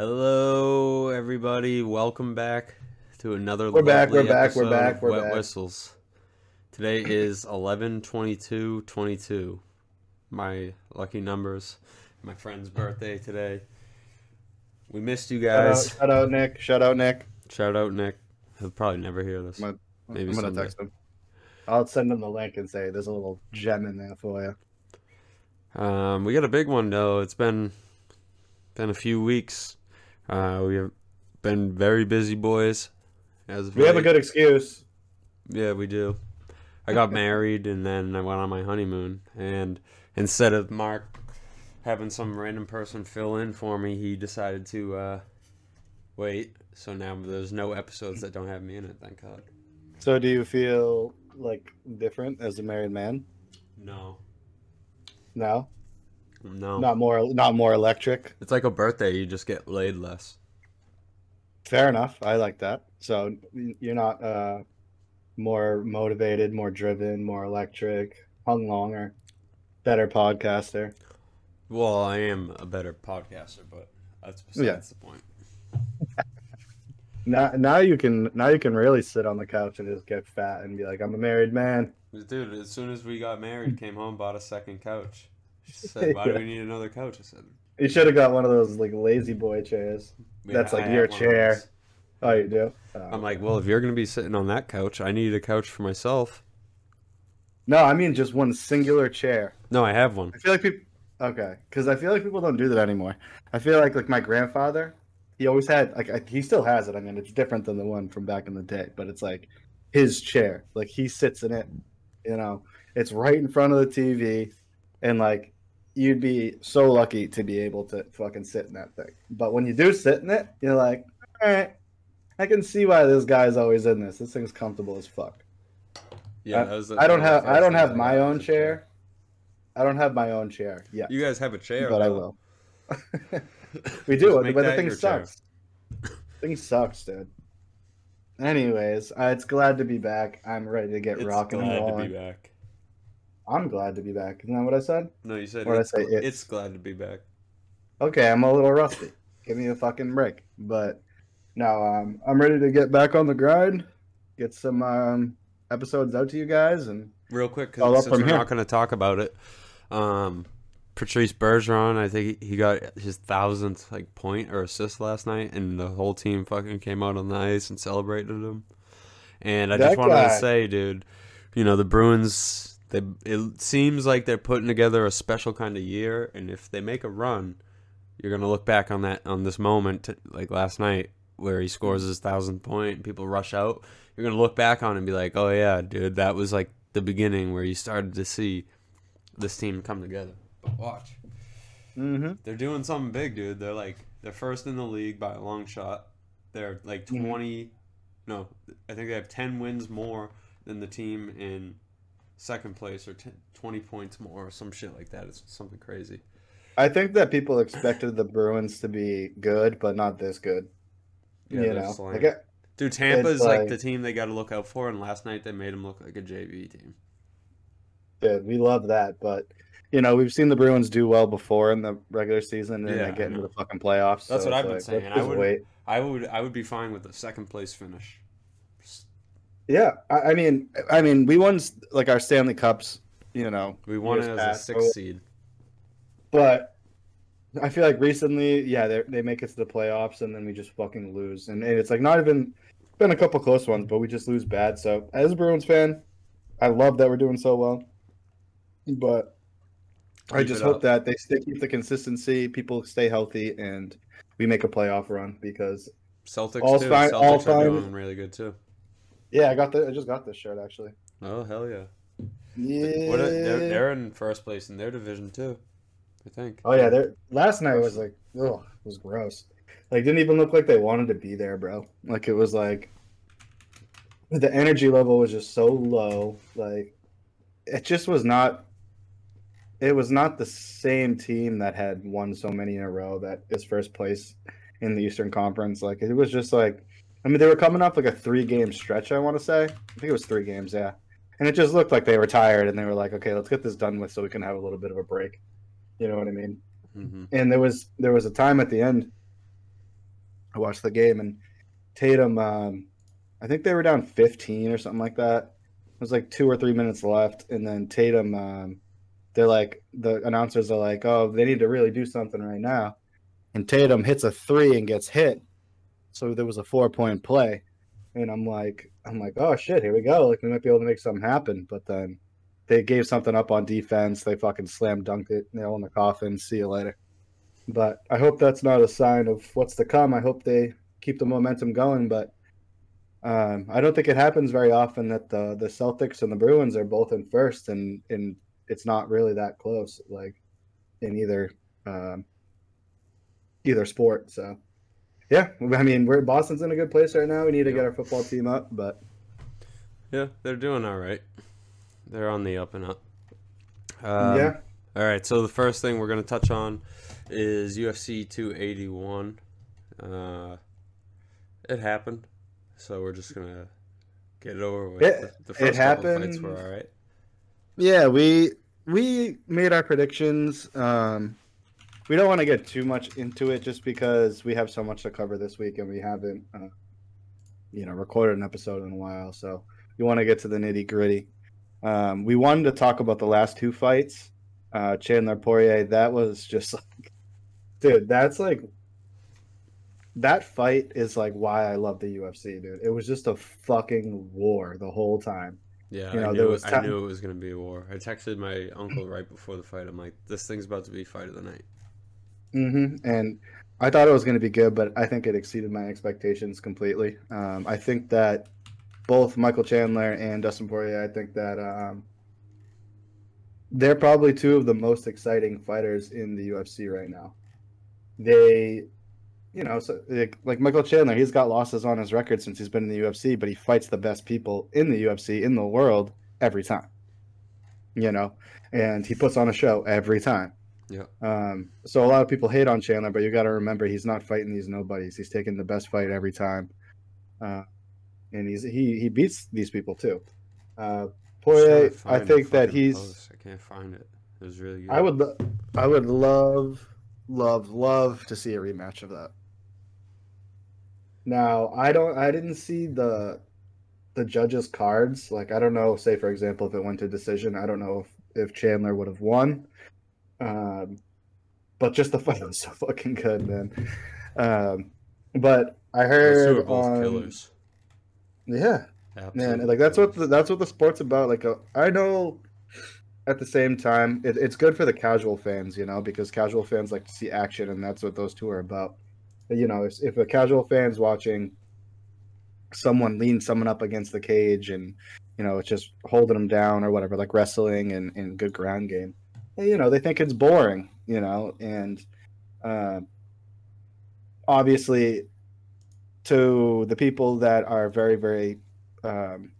Hello, everybody. Welcome back to another. We're back, we're back, we're episode back, of we're Wet back. Whistles. Today is 11 22 22. My lucky numbers. My friend's birthday today. We missed you Shout out, guys. shout out Nick. Shout out Nick. Shout out, Nick. He'll probably never hear this. My- Maybe I'm gonna text him. I'll send him the link and say there's a little gem in there for you. Um, we got a big one though. It's been been a few weeks. Uh, we have been very busy, boys. As We have a good excuse. Yeah, we do. I got married and then I went on my honeymoon. And instead of Mark having some random person fill in for me, he decided to uh, wait. So now there's no episodes that don't have me in it. Thank God. So do you feel like different as a married man? No, No, no. not more, not more electric. It's like a birthday. You just get laid less. Fair enough. I like that. So you're not uh, more motivated, more driven, more electric, hung longer, better podcaster. Well, I am a better podcaster, but that's besides Yeah. the point. Now, now you can now you can really sit on the couch and just get fat and be like, I'm a married man. Dude, as soon as we got married, came home, bought a second couch. She said, "Why do we need another couch?" I said, You should have got one of those like lazy boy chairs. "Yeah, That's like I your have one of chair." those." Oh, you do? Oh. I'm like, well, if you're gonna be sitting on that couch, I need a couch for myself. no, I mean just one singular chair. No, I have one. I feel like people. Okay, because I feel like people don't do that anymore. I feel like like my grandfather, he always had like I, he still has it. I mean, it's different than the one from back in the day, but it's like his chair. Like he sits in it. You know, it's right in front of the TV, and like you'd be so lucky to be able to fucking sit in that thing. But when you do sit in it, you're like, all right, I can see why this guy's always in this. This thing's comfortable as fuck. Yeah, I- that was the- I don't have I don't have my own a chair. I don't have my own chair Yeah, You guys have a chair, but I will. we do, but the thing sucks. thing sucks, dude. Anyways, uh, it's glad to be back. I'm ready to get It's rocking and glad to be rolling. I'm glad to be back. Isn't that what I said? No, you said did I it's, say it's? it's glad to be back. Okay, I'm a little rusty. Give me a fucking break. But no, um, I'm ready to get back on the grind, get some um, episodes out to you guys, and Real quick, because up since from we're here. not going to talk about it, um, Patrice Bergeron, I think he got his thousandth like point or assist last night, and the whole team fucking came out on the ice and celebrated him. And I That just wanted to say, dude, you know the Bruins. They it seems like they're putting together a special kind of year, and if they make a run, you're gonna look back on that on this moment, like last night, where he scores his thousandth point and people rush out. You're gonna look back on it and be like, oh yeah, dude, that was like the beginning where you started to see this team come together. But watch, mm-hmm. they're doing something big, dude. They're like they're first in the league by a long shot. They're like Mhm. 20, no, I think they have 10 wins more than the team in second place, or 10, 20 points more, or some shit like that. It's something crazy. I think that people expected the Bruins to be good, but not this good. Yeah, you know, like, Dude, Tampa's It's like, like- the team they got to look out for, and last night they made them look like a JV team. yeah, we love that, but you know, we've seen the Bruins do well before in the regular season, and Yeah, they get into the fucking playoffs. That's so what I've been saying. I would- wait. I would I would be fine with the second place finish. Yeah, I, I mean, I mean, we won like our Stanley Cups, you know, We won it as past, a six so- seed. but I feel like recently, yeah, they they make it to the playoffs, and then we just fucking lose, and, and it's like not even been a couple close ones, but we just lose bad. So as a Bruins fan, I love that we're doing so well, but I just hope up. that they stay, keep the consistency, people stay healthy, and we make a playoff run because Celtics All's too. fine- Celtics all are fine. doing really good too. Yeah, I got the I just got this shirt actually. Oh hell yeah! Yeah. What are, they're, they're in first place in their division too. I think. Oh yeah, there. Last night was like, oh, it was gross. Like, didn't even look like they wanted to be there, bro. Like, it was like the energy level was just so low. Like, it just was not. It was not the same team that had won so many in a row that is first place in the Eastern Conference. Like, it was just like, I mean, they were coming off like a three game stretch. I want to say, I think it was three games, yeah. And it just looked like they were tired, and they were like, okay, let's get this done with, so we can have a little bit of a break. You know what I mean? hmm and there was there was a time at the end I watched the game and Tatum. Um, I think they were down 15 or something like that. It was like two or three minutes left, and then Tatum. Um, they're like the announcers are like, "Oh, they need to really do something right now," and Tatum hits a three and gets hit. So there was a four point play, and I'm like, I'm like, oh shit, here we go. Like we might be able to make something happen. But then they gave something up on defense. They fucking slam dunked it, nail in the coffin. See you later. But I hope that's not a sign of what's to come. I hope they keep the momentum going. But um, I don't think it happens very often that the the Celtics and the Bruins are both in first, and and it's not really that close, like in either um, either sport. So yeah, I mean, we're Boston's in a good place right now. We need to get our football team up, but yeah, they're doing all right. They're on the up and up. Um, yeah. All right. So the first thing we're gonna touch on is UFC 281. Uh, it happened, so we're just gonna get it over with. It- the, the first it couple fights were all right. Yeah, we we made our predictions. Um, we don't want to get too much into it just because we have so much to cover this week and we haven't, uh, you know, recorded an episode in a while. So we want to get to the nitty gritty. Um, we wanted to talk about the last two fights, uh, Chandler Poirier. That was just like, dude, that's like. That fight is like why I love the UFC, dude. It was just a fucking war the whole time. Yeah, You know, I, knew, was ti- knew it was gonna be a war. I texted my uncle right before the fight. I'm like, this thing's about to be fight of the night. Hmm And I thought it was going to be good, but I think it exceeded my expectations completely. Um, I think that both Michael Chandler and Dustin Poirier, I think that um, they're probably two of the most exciting fighters in the UFC right now. They, you know, so like, like Michael Chandler, he's got losses on his record since he's been in the UFC, but he fights the best people in the UFC in the world every time. You know, and he puts on a show every time. Yeah. Um, so a lot of people hate on Chandler, but you got to remember he's not fighting these nobodies. He's taking the best fight every time, uh, and he's he he beats these people too. Uh, Poirier, I think that he's. Post. I can't find it. It was really good. I would lo- I would love love love to see a rematch of that. Now I don't I didn't see the the judges cards. Like I don't know. Say for example, if it went to decision, I don't know if if Chandler would have won. Um, but just the fight was so fucking good, man. Um, but I heard both on killers. yeah, Absolute man like that's what the, that's what the sport's about like uh, i know at the same time it, it's good for the casual fans you know because casual fans like to see action and that's what those two are about you know if, if a casual fan's watching someone lean someone up against the cage and you know it's just holding them down or whatever like wrestling and, and good ground game you know they think it's boring you know and uh, obviously to the people that are very very um,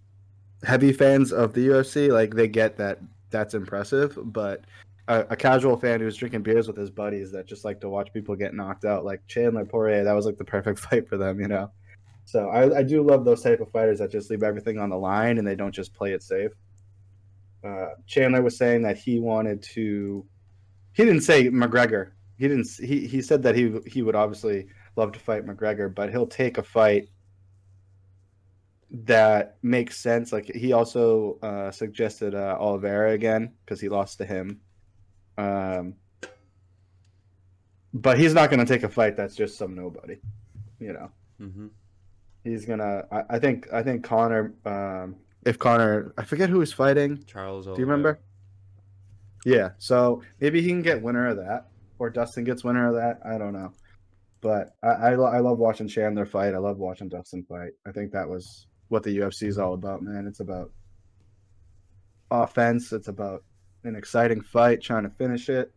heavy fans of the UFC, like they get that that's impressive, but a, a casual fan who's drinking beers with his buddies that just like to watch people get knocked out, like Chandler Poirier, that was like the perfect fight for them, you know. So I, I do love those type of fighters that just leave everything on the line and they don't just play it safe. Uh, Chandler was saying that he wanted to. He didn't say McGregor. He didn't. He he said that he he would obviously love to fight McGregor, but he'll take a fight that makes sense. Like he also uh, suggested uh, Oliveira again because he lost to him. Um, but he's not going to take a fight that's just some nobody. You know, Mm-hmm. he's gonna. I, I think. I think Conor. Um, if Conor, I forget who he's fighting. Charles. Do you remember? Yeah. So maybe he can get winner of that, or Dustin gets winner of that. I don't know. But I, I, lo- I love watching Chandler fight. I love watching Dustin fight. I think that was what the UFC is all about, man. It's about offense. It's about an exciting fight, trying to finish it.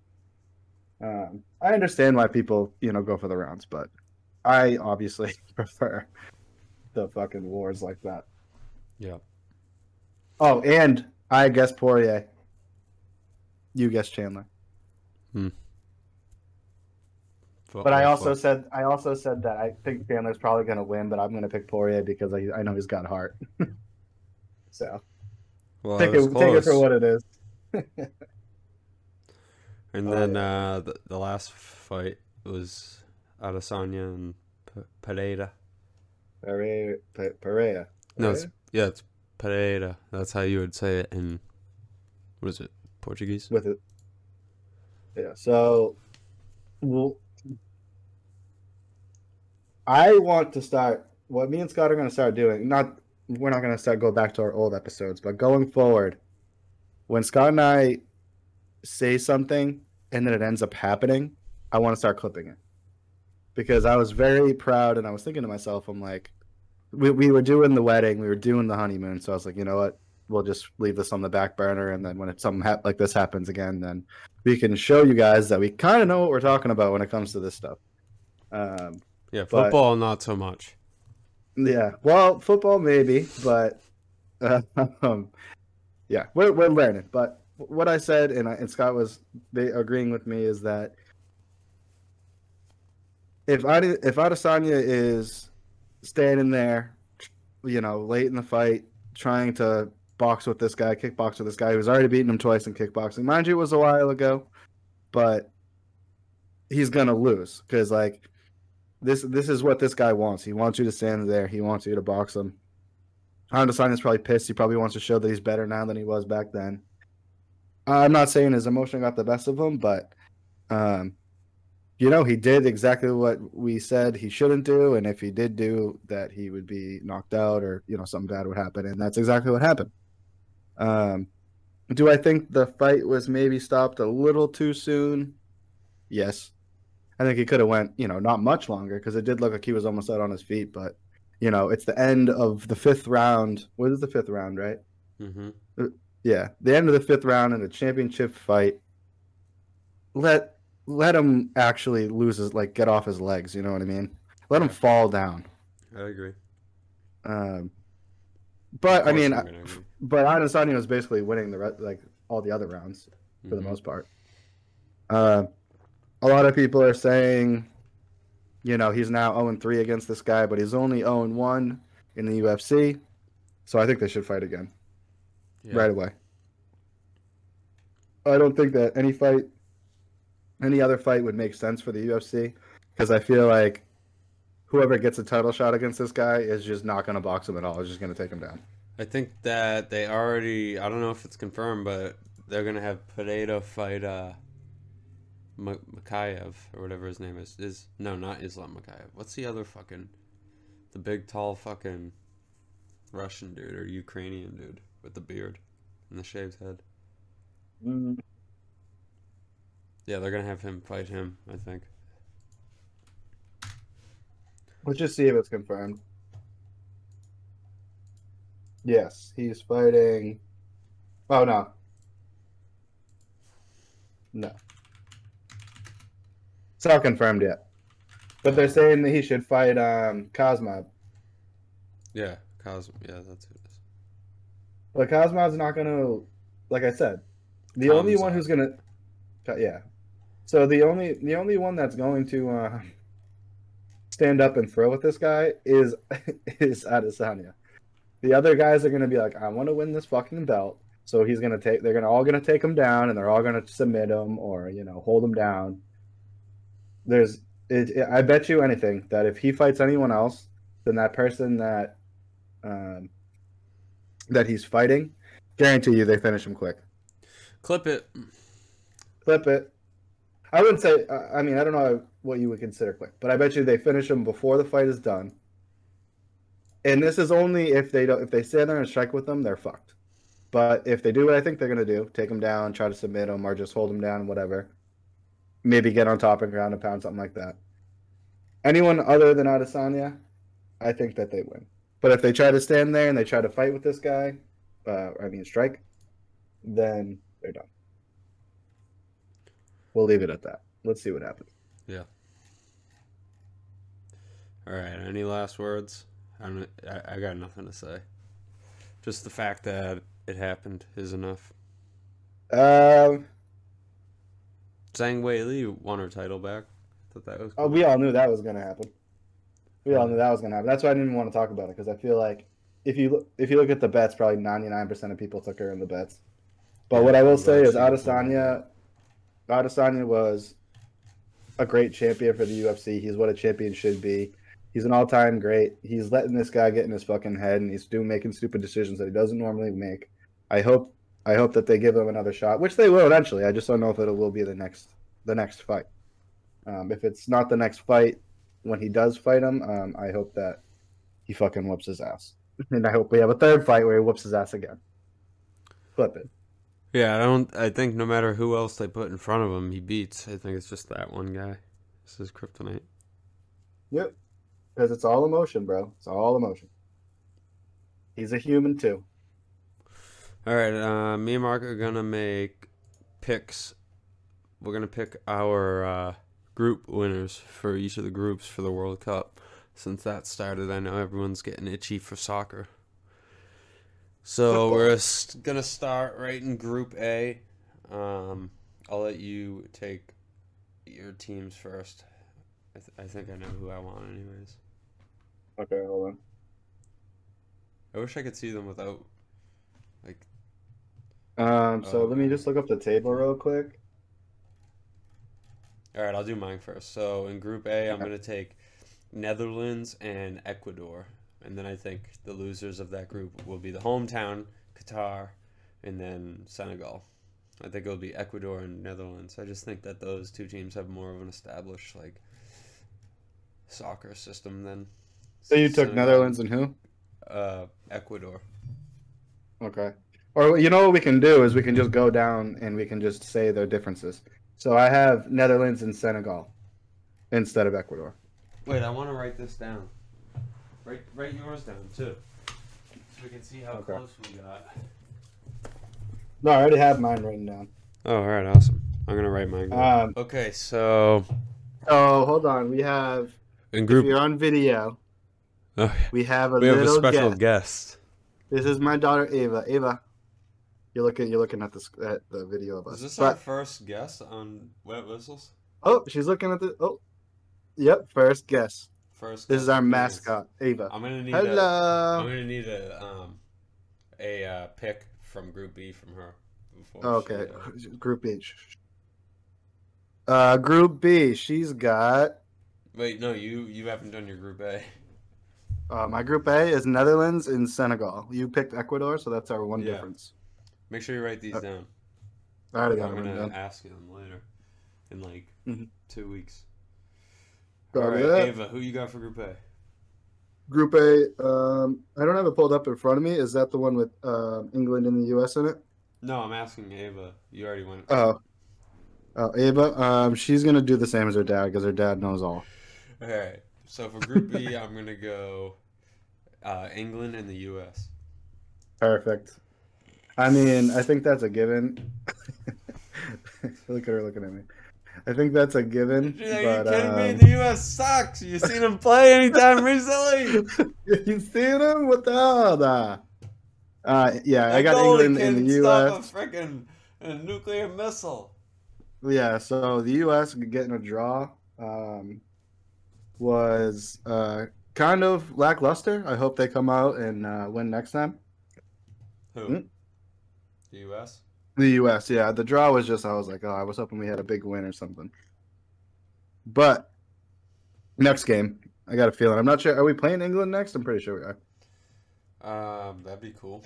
Um, I understand why people, you know, go for the rounds, but I obviously prefer the fucking wars like that. Yeah. Oh, and I guess Poirier. You guess Chandler. But I also said I also said that I think Chandler's probably going to win, but I'm going to pick Poirier because I, I know he's got heart. so well, take it, take it for what it is. And then yeah. uh, the, the last fight was Adesanya and P- Pereira. Pereira. Pe- Pereira. No, it's, Pereira? yeah, it's Pereira. That's how you would say it in what is it? Portuguese? with it. Yeah. So, well, I want to start. What me and Scott are going to start doing. Not we're not going to start go back to our old episodes, but going forward, when Scott and I say something and then it ends up happening, I want to start clipping it because I was very proud and I was thinking to myself, I'm like, we we were doing the wedding, we were doing the honeymoon, so I was like, you know what? We'll just leave this on the back burner, and then when it, something hap- like this happens again, then we can show you guys that we kind of know what we're talking about when it comes to this stuff. Um, Yeah, But- football not so much. yeah, well, football maybe, but uh, um, yeah, we're we're learning. But what I said, and, I, and Scott was they agreeing with me, is that if Adi, if Adesanya is standing there, you know, late in the fight, trying to box with this guy, kickbox with this guy who's already beaten him twice in kickboxing. Mind you, it was a while ago, but he's gonna lose because like this this is what this guy wants. He wants you to stand there. He wants you to box him. Adesanya's probably pissed. He probably wants to show that he's better now than he was back then. I'm not saying his emotion got the best of him, but um, you know, he did exactly what we said he shouldn't do, and if he did do that, he would be knocked out or you know something bad would happen, and that's exactly what happened. Um, do I think the fight was maybe stopped a little too soon? Yes. I think he could have went, you know, not much longer because it did look like he was almost out on his feet. But you know, it's the end of the fifth round. What is the fifth round, right? hmm Yeah, the end of the fifth round in a championship fight. Let let him actually lose his like get off his legs. You know what I mean? Let him fall down. I agree. Um, but I mean, gonna but Adesanya was basically winning the re- like all the other rounds for the Mhm. most part. Uh, a lot of people are saying, you know, he's now 0 3 against this guy, but he's only 0 1 in the UFC. So I think they should fight again Yeah. right away. I don't think that any fight, any other fight would make sense for the UFC because I feel like whoever gets a title shot against this guy is just not going to box him at all. Is just going to take him down. I think that they already. I don't know if it's confirmed, but they're gonna have Pereira fight uh, M- Makayev or whatever his name is. Is no, not Islam Makayev. What's the other fucking, the big tall fucking Russian dude or Ukrainian dude with the beard and the shaved head? Yeah, they're gonna have him fight him. I think. Let's just see if it's confirmed. Yes, he's fighting. Oh no. No. It's not confirmed yet. But they're saying that he should fight um Cosmo. Yeah, Cosmo. Yeah, that's who it is. But Cosmo's not gonna like I said. The only one who's gonna yeah. So the only the only one that's going to uh, stand up and throw with this guy is is Adesanya. The other guys are gonna be like, I want to win this fucking belt. So he's gonna take. They're gonna all gonna take him down, and they're all gonna submit him or you know hold him down. There's, it, it- I bet you anything that if he fights anyone else, then that person that, um, that he's fighting, guarantee you they finish him quick. Clip it. Clip it. I wouldn't say. I mean, I don't know what you would consider quick, but I bet you they finish him before the fight is done. And this is only if they don't. If they stand there and strike with them, they're fucked. But if they do what I think they're gonna do, take him down, try to submit him, or just hold him down, whatever. Maybe get on top and ground and pound, something like that. Anyone other than Adesanya, I think that they win. But if they try to stand there and they try to fight with this guy, uh, I mean strike, then they're done. We'll leave it at that. Let's see what happens. Yeah. All right. Any last words? I'm, I, I got nothing to say. Just the fact that it happened is enough. Um, Zhang Weili won her title back. Thought that was. oh, we all knew that was gonna happen. We all knew that was gonna happen. That's why I didn't even want to talk about it because I feel like if you look, if you look at the bets, probably ninety nine percent of people took her in the bets. But what I will say is Adesanya, Adesanya was a great champion for the UFC. He's what a champion should be. He's an all-time great. He's letting this guy get in his fucking head, and he's doing making stupid decisions that he doesn't normally make. I hope, I hope that they give him another shot, which they will eventually. I just don't know if it will be the next, the next fight. Um, if it's not the next fight, when he does fight him, um, I hope that he fucking whoops his ass, and I hope we have a third fight where he whoops his ass again. Flip it. Yeah, I don't. I think no matter who else they put in front of him, he beats. I think it's just that one guy. This is kryptonite. Yep. Because it's all emotion, bro. It's all emotion. He's a human too. All right, uh, me and Mark are gonna make picks. We're gonna pick our uh, group winners for each of the groups for the World Cup. Since that started, I know everyone's getting itchy for soccer. So we're s- gonna start right in Group A. Um, I'll let you take your teams first. I, th- I think I know who I want, anyways. Okay, hold on. I wish I could see them without. Like, Um, so Oh. let me just look up the table real quick. all right, I'll do mine first. So in Group A, I'm gonna take Netherlands and Ecuador, and then I think the losers of that group will be the hometown Qatar, and then Senegal. I think it'll be Ecuador and Netherlands. I just think that those two teams have more of an established like soccer system than. So you took Senegal. Netherlands and who? Uh, Ecuador. Okay. Or you know what we can do is we can just go down and we can just say their differences. So I have Netherlands and Senegal instead of Ecuador. Wait, I want to write this down. Write write yours down too, so we can see how Okay. close we got. No, I already have mine written down. Oh, all right, awesome. I'm gonna write mine. down. Um, okay, so oh, hold on. We have in if group, you're on video, oh, we have a we have a little special guest. guest. This is my daughter Ava. Ava, you're looking. You're looking at this at the video of us. Is this But- our first guest on Wet Whistles? oh, she's looking at the. Oh, yep. First guess. First. This is our mascot, Ava. I'm gonna need. A, Hello. I'm gonna need a um, a uh, pick from Group B from her. Before Okay, she, uh, Group B. Uh, Group B. She's got. wait, no, you you haven't done your Group A. Uh, my Group A is Netherlands and Senegal. You picked Ecuador, so that's our one Yeah. difference. Make sure you write these Uh, down. I already I'm gonna ask you them later, in like Mhm. two weeks. All right, it. Ava, who you got for Group A? Group A. Um, I don't have it pulled up in front of me. Is that the one with um, England and the U.S. in it? No, I'm asking Ava. You already went. Oh, oh, Ava. Um, she's gonna do the same as her dad because her dad knows all. All right. So for Group B, I'm gonna go uh, England and the U.S. Perfect. I mean, I think that's a given. Look at her looking at me. I think that's a given. Are you but, kidding me? um, The U.S. sucks. You seen them play anytime recently? you seen him? What the hell? Nah. Uh, yeah, I got England in the stop U.S. a freaking a nuclear missile. Yeah, so the U.S. getting a draw um, was uh, kind of lackluster. I hope they come out and uh, win next time. Who? Hmm? The U.S. The U.S. Yeah, the draw was just I was like, oh, I was hoping we had a big win or something. But next game, I got a feeling. I'm not sure. Are we playing England next? I'm pretty sure we are. Um, that'd be cool.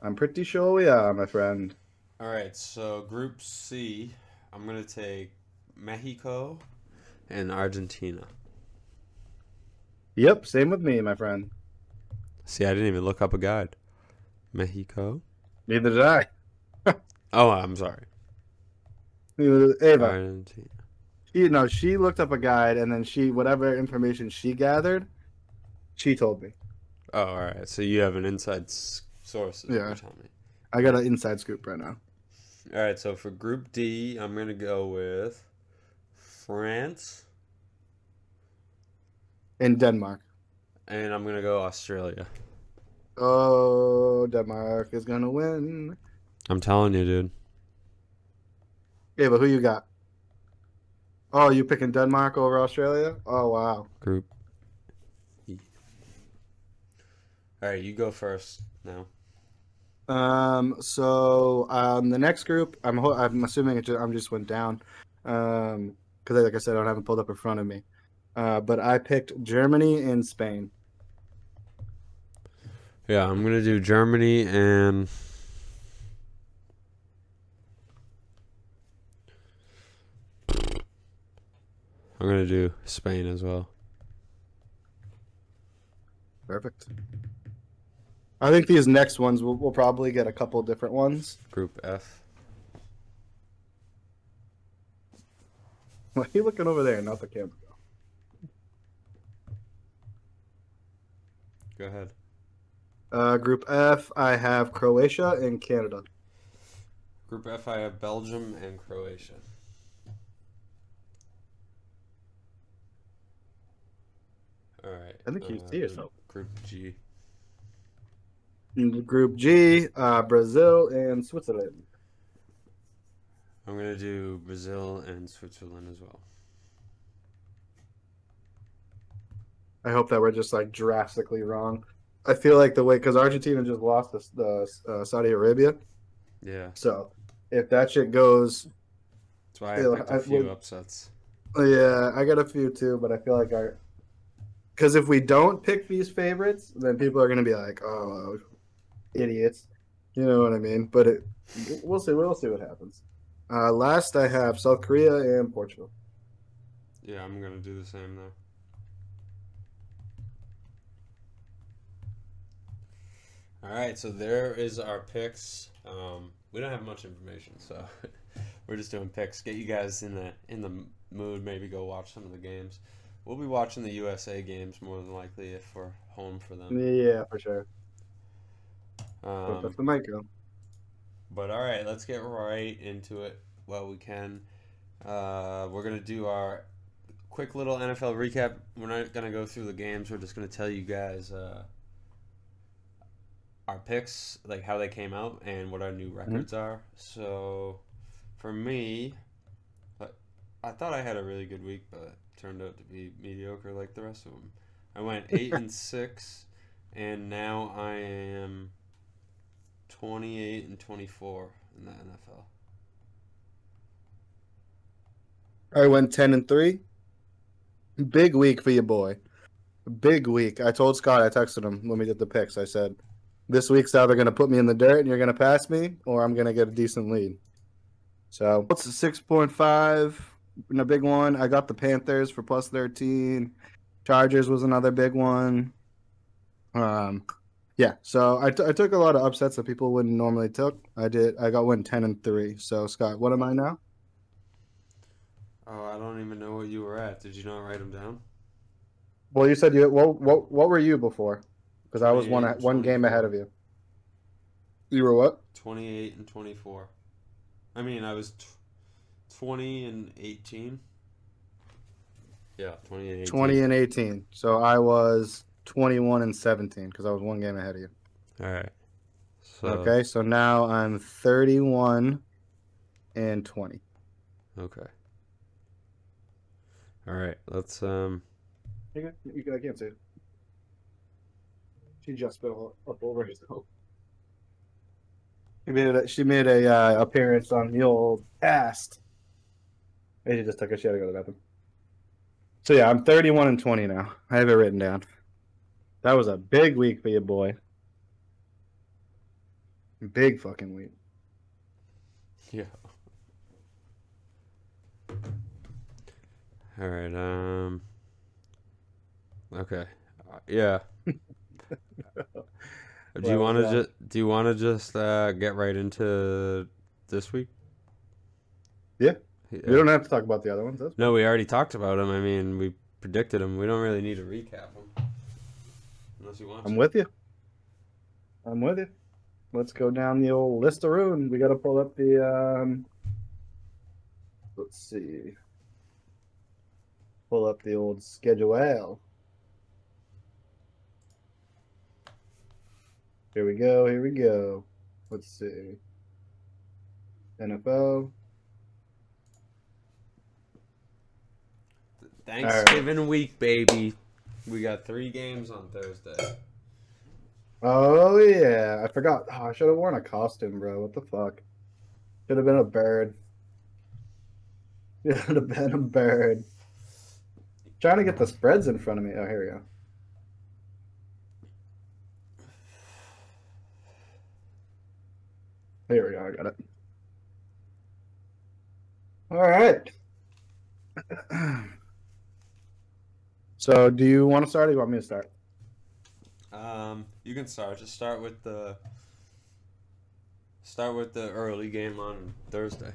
I'm pretty sure we are, my friend. All right. So Group C, I'm gonna take Mexico and Argentina. Yep, same with me, my friend. See, I didn't even look up a guide. Mexico. Neither did I. Oh, I'm sorry. Ava. Argentina. She, no, she looked up a guide, and then she, whatever information she gathered, she told me. Oh, all right. So you have an inside source. Yeah. you're telling me. I got an inside scoop right now. All right. So for Group D, I'm gonna go with France, and Denmark. and I'm gonna go Australia. Oh, Denmark is gonna win. I'm telling you, dude. Yeah, but who you got? Oh, you picking Denmark over Australia? Oh wow. Group E. All right, you go first now. Um. So um, the next group, I'm ho- I'm assuming it just, I'm just went down, um, because like I said, I don't have it pulled up in front of me. Uh, but I picked Germany and Spain. Yeah, I'm gonna do Germany and I'm gonna do Spain as well. Perfect. I think these next ones we'll, we'll probably get a couple different ones. Group F. Why are you looking over there, not the camera? Go ahead. Uh, group F, I have Croatia and Canada. Group F, I have Belgium and Croatia. All right. I think you see yourself. Group G. Group G, uh, Brazil and Switzerland. I'm gonna do Brazil and Switzerland as well. I hope that we're just like drastically wrong. I feel like the way because Argentina just lost the, the uh, Saudi Arabia, Yeah, so if that shit goes, that's why I Yeah, picked a I few would- upsets. yeah, I got a few too, but I feel like our because if we don't pick these favorites, then people are gonna be like, oh, idiots, you know what I mean? But it, we'll see. We'll see what happens. Uh, last, I have South Korea and Portugal. Yeah, I'm gonna do the same there. All right, so there is our picks. Um, we don't have much information, so we're just doing picks. Get you guys in the in the mood. Maybe go watch some of the games. We'll be watching the USA games more than likely if we're home for them. Yeah, for sure. But Um, that's the mic go. But all right, let's get right into it while we can. Uh, we're gonna do our quick little NFL recap. We're not gonna go through the games. We're just gonna tell you guys uh, our picks, like how they came out and what our new records are. So, for me, I- I thought I had a really good week, but turned out to be mediocre like the rest of them. I went eight and six, and now I am. 28 and 24 in the NFL. I went ten and three. Big week for your boy. Big week. I told Scott. I texted him when we did the picks. I said, "This week's either going to put me in the dirt and you're going to pass me, or I'm going to get a decent lead." So what's the six point five in a big one. I got the Panthers for plus thirteen. Chargers was another big one. Um, yeah. So I, t- I took a lot of upsets that people wouldn't normally took. I did. I got one ten and three. So Scott, what am I now? Oh, I don't even know what you were at. Did you not write them down? Well, you said you. What what what were you before? Because I was one one game ahead of you. You were what? 28 and 24. I mean, I was t- 20 and 18. Yeah, 20 and 18. Twenty and eighteen. So I was twenty one and seventeen because I was one game ahead of you. All right. So, Okay, so now I'm thirty one and twenty. Okay. All right. Let's um You can, you can, I can't see it. She just fell up over herself. She made a, she made a uh, appearance on the old cast. She just took a shit to go to the bathroom. So yeah, I'm 31 and 20 now. I have it written down. That was a big week for you, boy. Big fucking week. yeah. All right. Um Okay. Uh, yeah. Do you want to just do you want to just uh, get right into this week? Yeah. We don't have to talk about the other ones. That's No, we already talked about them. I mean, we predicted them. We don't really need to recap them. Unless you want I'm to. with you. I'm with you. Let's go down the old list of ruin. We got to pull up the. um Let's see. Pull up the old schedule. Here we go. Here we go. Let's see. NFL. Thanksgiving week, baby. We got three games on Thursday. Oh yeah, I forgot. Oh, I should have worn a costume, bro. What the fuck? Should have been a bird. Should have been a bird. Trying to get the spreads in front of me. Oh, here we go. Here we go. I got it. All right. so, do you want to start or do you want me to start? Um, you can start. Just start with the start with the early game on Thursday.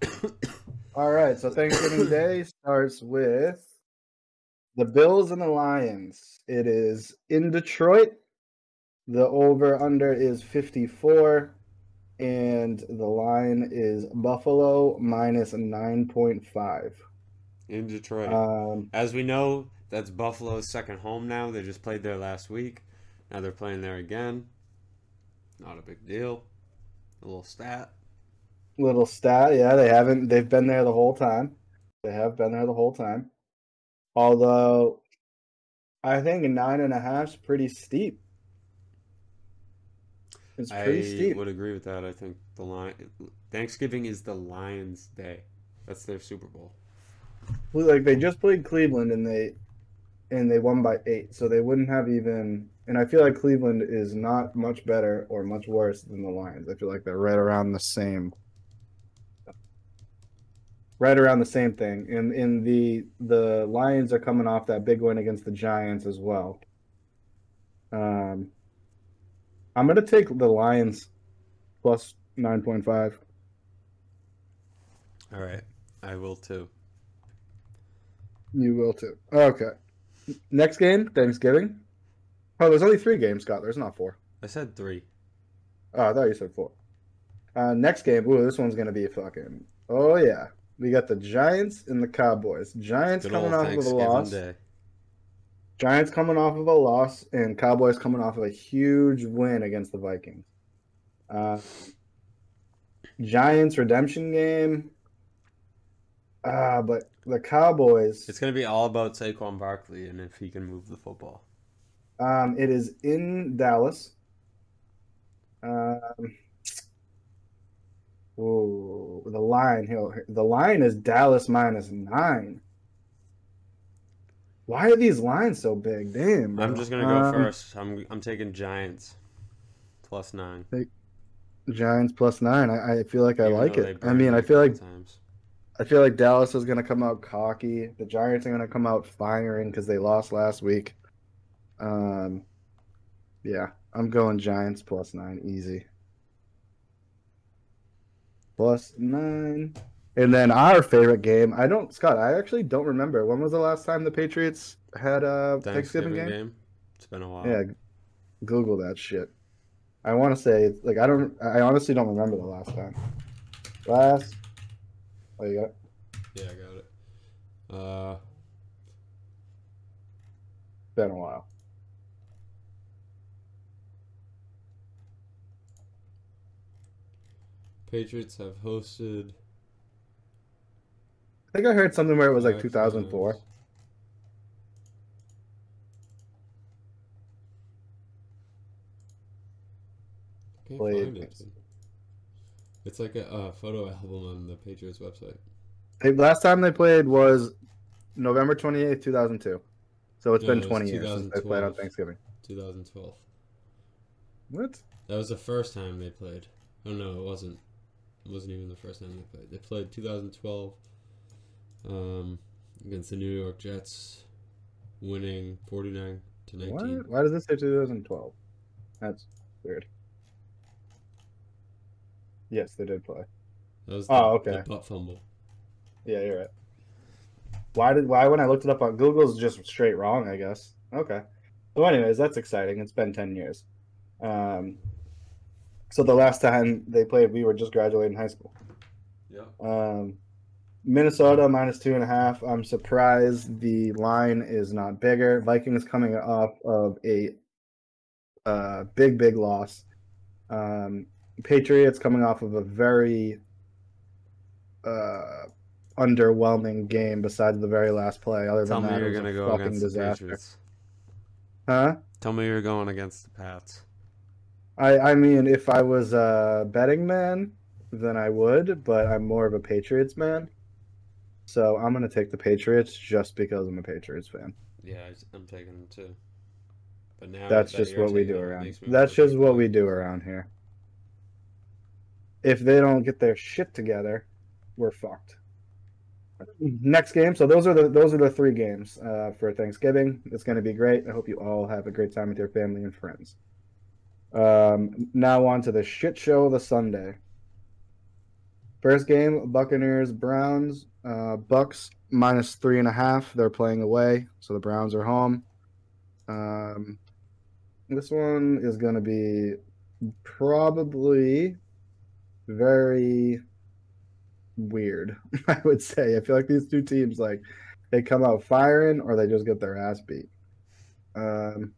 All right. So, Thanksgiving Day starts with the Bills and the Lions. It is in Detroit. The over under is 54 and the line is Buffalo minus 9.5. in Detroit. Um, As we know, that's Buffalo's second home now. They just played there last week. Now they're playing there again. Not a big deal. A little stat. little stat, yeah, they haven't they've been there the whole time. They have been there the whole time. Although I think nine and a half's pretty steep. It's pretty steep. I steep. would agree with that. I think the line Thanksgiving is the Lions' day. That's their Super Bowl. Like they just played Cleveland and they and they won by eight, so they wouldn't have even. And I feel like Cleveland is not much better or much worse than the Lions. I feel like they're right around the same, right around the same thing. And in the the Lions are coming off that big win against the Giants as well. Um, I'm gonna take the Lions plus nine point five. All right, I will too. You will too. Okay. Next game, Thanksgiving. Oh, there's only three games, Scott. There's not four. I said three. Oh, I thought you said four. Uh, next game. Ooh, this one's gonna be fucking. Oh yeah, we got the Giants and the Cowboys. Giants Good coming off of a loss. day. Giants coming off of a loss, and Cowboys coming off of a huge win against the Vikings. Uh, Giants redemption game. Ah, but the Cowboys. It's gonna be all about Saquon Barkley and if he can move the football. Um, it is in Dallas. Um, whoa, the line here. The line is Dallas minus nine. Why are these lines so big? Damn. I'm just gonna go Um, first. I'm I'm taking Giants plus nine. Giants plus nine. I, I feel like I Even like it. I mean, I feel like times. I feel like Dallas is gonna come out cocky. The Giants are gonna come out firing because they lost last week. Um, yeah, I'm going Giants plus nine, easy. Plus nine, and then our favorite game. I don't, Scott. I actually don't remember when was the last time the Patriots had a Thanksgiving, game. It's been a while. Yeah, Google that shit. I want to say like I don't. I honestly don't remember the last time. Last. Oh, you got it? Yeah, I got it. Uh, Been a while. Patriots have hosted. I think I heard something where it was like 2004. times. Can't Played- find it. It's like a uh, photo album on the Patriots website. Hey, last time they played was November 28th, 2002. So it's No, been it 20 years since they played on Thanksgiving. 2012. What? That was the first time they played. Oh no, it wasn't. It wasn't even the first time they played. They played 2012 um, against the New York Jets, winning 49 to 19. What? Why does this say 2012? That's weird. Yes, they did play. That was the, Oh, okay. the butt fumble. Yeah, you're right. Why did why when I looked it up on Google's just straight wrong, I guess. Okay. So anyways, that's exciting. It's been 10 years. Um so the last time they played, we were just graduating high school. Yeah. Um, Minnesota minus two and a half. I'm surprised the line is not bigger. Vikings coming off of a uh, big, big loss. Um, Patriots coming off of a very uh, underwhelming game besides the very last play. Other Tell than me that, you're it was gonna a go fucking against disaster. the Patriots. Huh? Tell me you're going against the Pats. I, I mean, if I was a betting man, then I would, but I'm more of a Patriots man. So I'm gonna take the Patriots just because I'm a Patriots fan. Yeah, I- I'm taking them too. But now That's that just what we do around. That's just what we do around here. If they don't get their shit together, we're fucked. Next game. So those are the those are the three games uh, for Thanksgiving. It's going to be great. I hope you all have a great time with your family and friends. Um, now on to the shit show of the Sunday. First game: Buccaneers Browns. Uh, Bucs minus three and a half. They're playing away, so the Browns are home. Um, this one is going to be probably very weird, I would say. I feel like these two teams, like, they come out firing or they just get their ass beat. Um,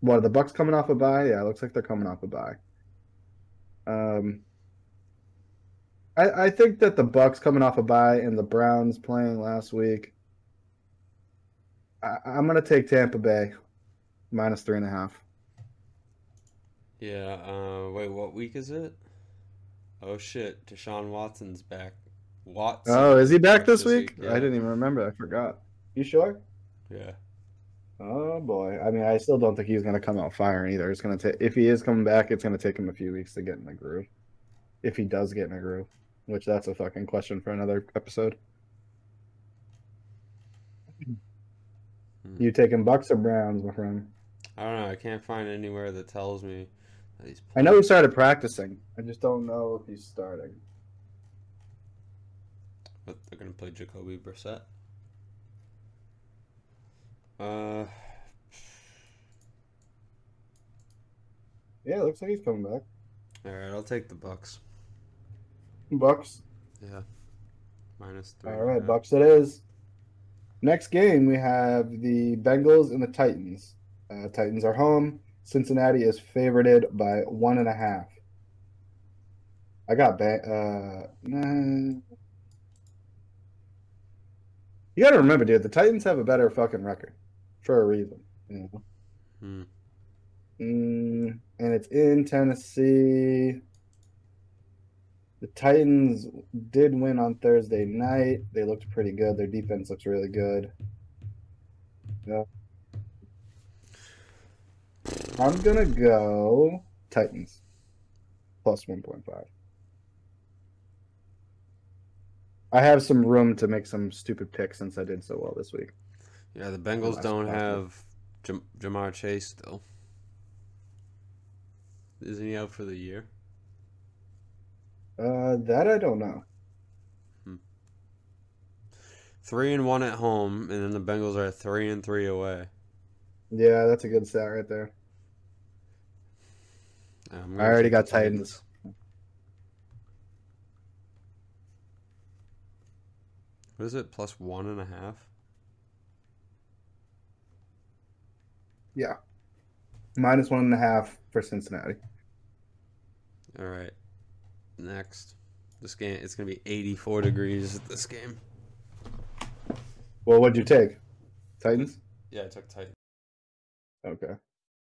what are the Bucs coming off a bye? Yeah, it looks like they're coming off a bye. Um, I, I think that the Bucs coming off a bye and the Browns playing last week. I, I'm gonna take Tampa Bay minus three and a half. Yeah. Uh, wait, what week is it? Oh shit! Deshaun Watson's back. Watson. Oh, is he back this this week? week, yeah. I didn't even remember. I forgot. You sure? Yeah. Oh boy. I mean, I still don't think he's gonna come out firing either. It's gonna take if he is coming back, it's gonna take him a few weeks to get in the groove. If he does get in a groove, which that's a fucking question for another episode. Hmm. You taking Bucs or Browns, my friend? I don't know. I can't find anywhere that tells me. I know he started practicing. I just don't know if he's starting. But they're gonna play Jacoby Brissett. Uh, Yeah, it looks like he's coming back. all right. I'll take the Bucs. Bucs. Yeah. Minus three. All right. Bucs it is. Next game we have the Bengals and the Titans. Uh, Titans are home. Cincinnati is favorited by one and a half. I got ba- uh nah. You gotta remember, dude, the Titans have a better fucking record for a reason. You know? Hmm. Mm, and it's in Tennessee. The Titans did win on Thursday night. They looked pretty good. Their defense looks really good. Yeah. I'm gonna go Titans plus 1.5. I have some room to make some stupid picks since I did so well this week. Yeah, the Bengals don't have Jam- Ja'Marr Chase still. Isn't he out for the year? Uh, that I don't know. Hmm. Three and one at home, and then the Bengals are three and three away. Yeah, that's a good stat right there. I already got the Titans. What is it? Plus one and a half? Yeah. Minus one and a half for Cincinnati. All right. Next, this game it's gonna be 84 degrees. At this game. Well, what'd you take? Titans? Yeah, I took Titans. Okay.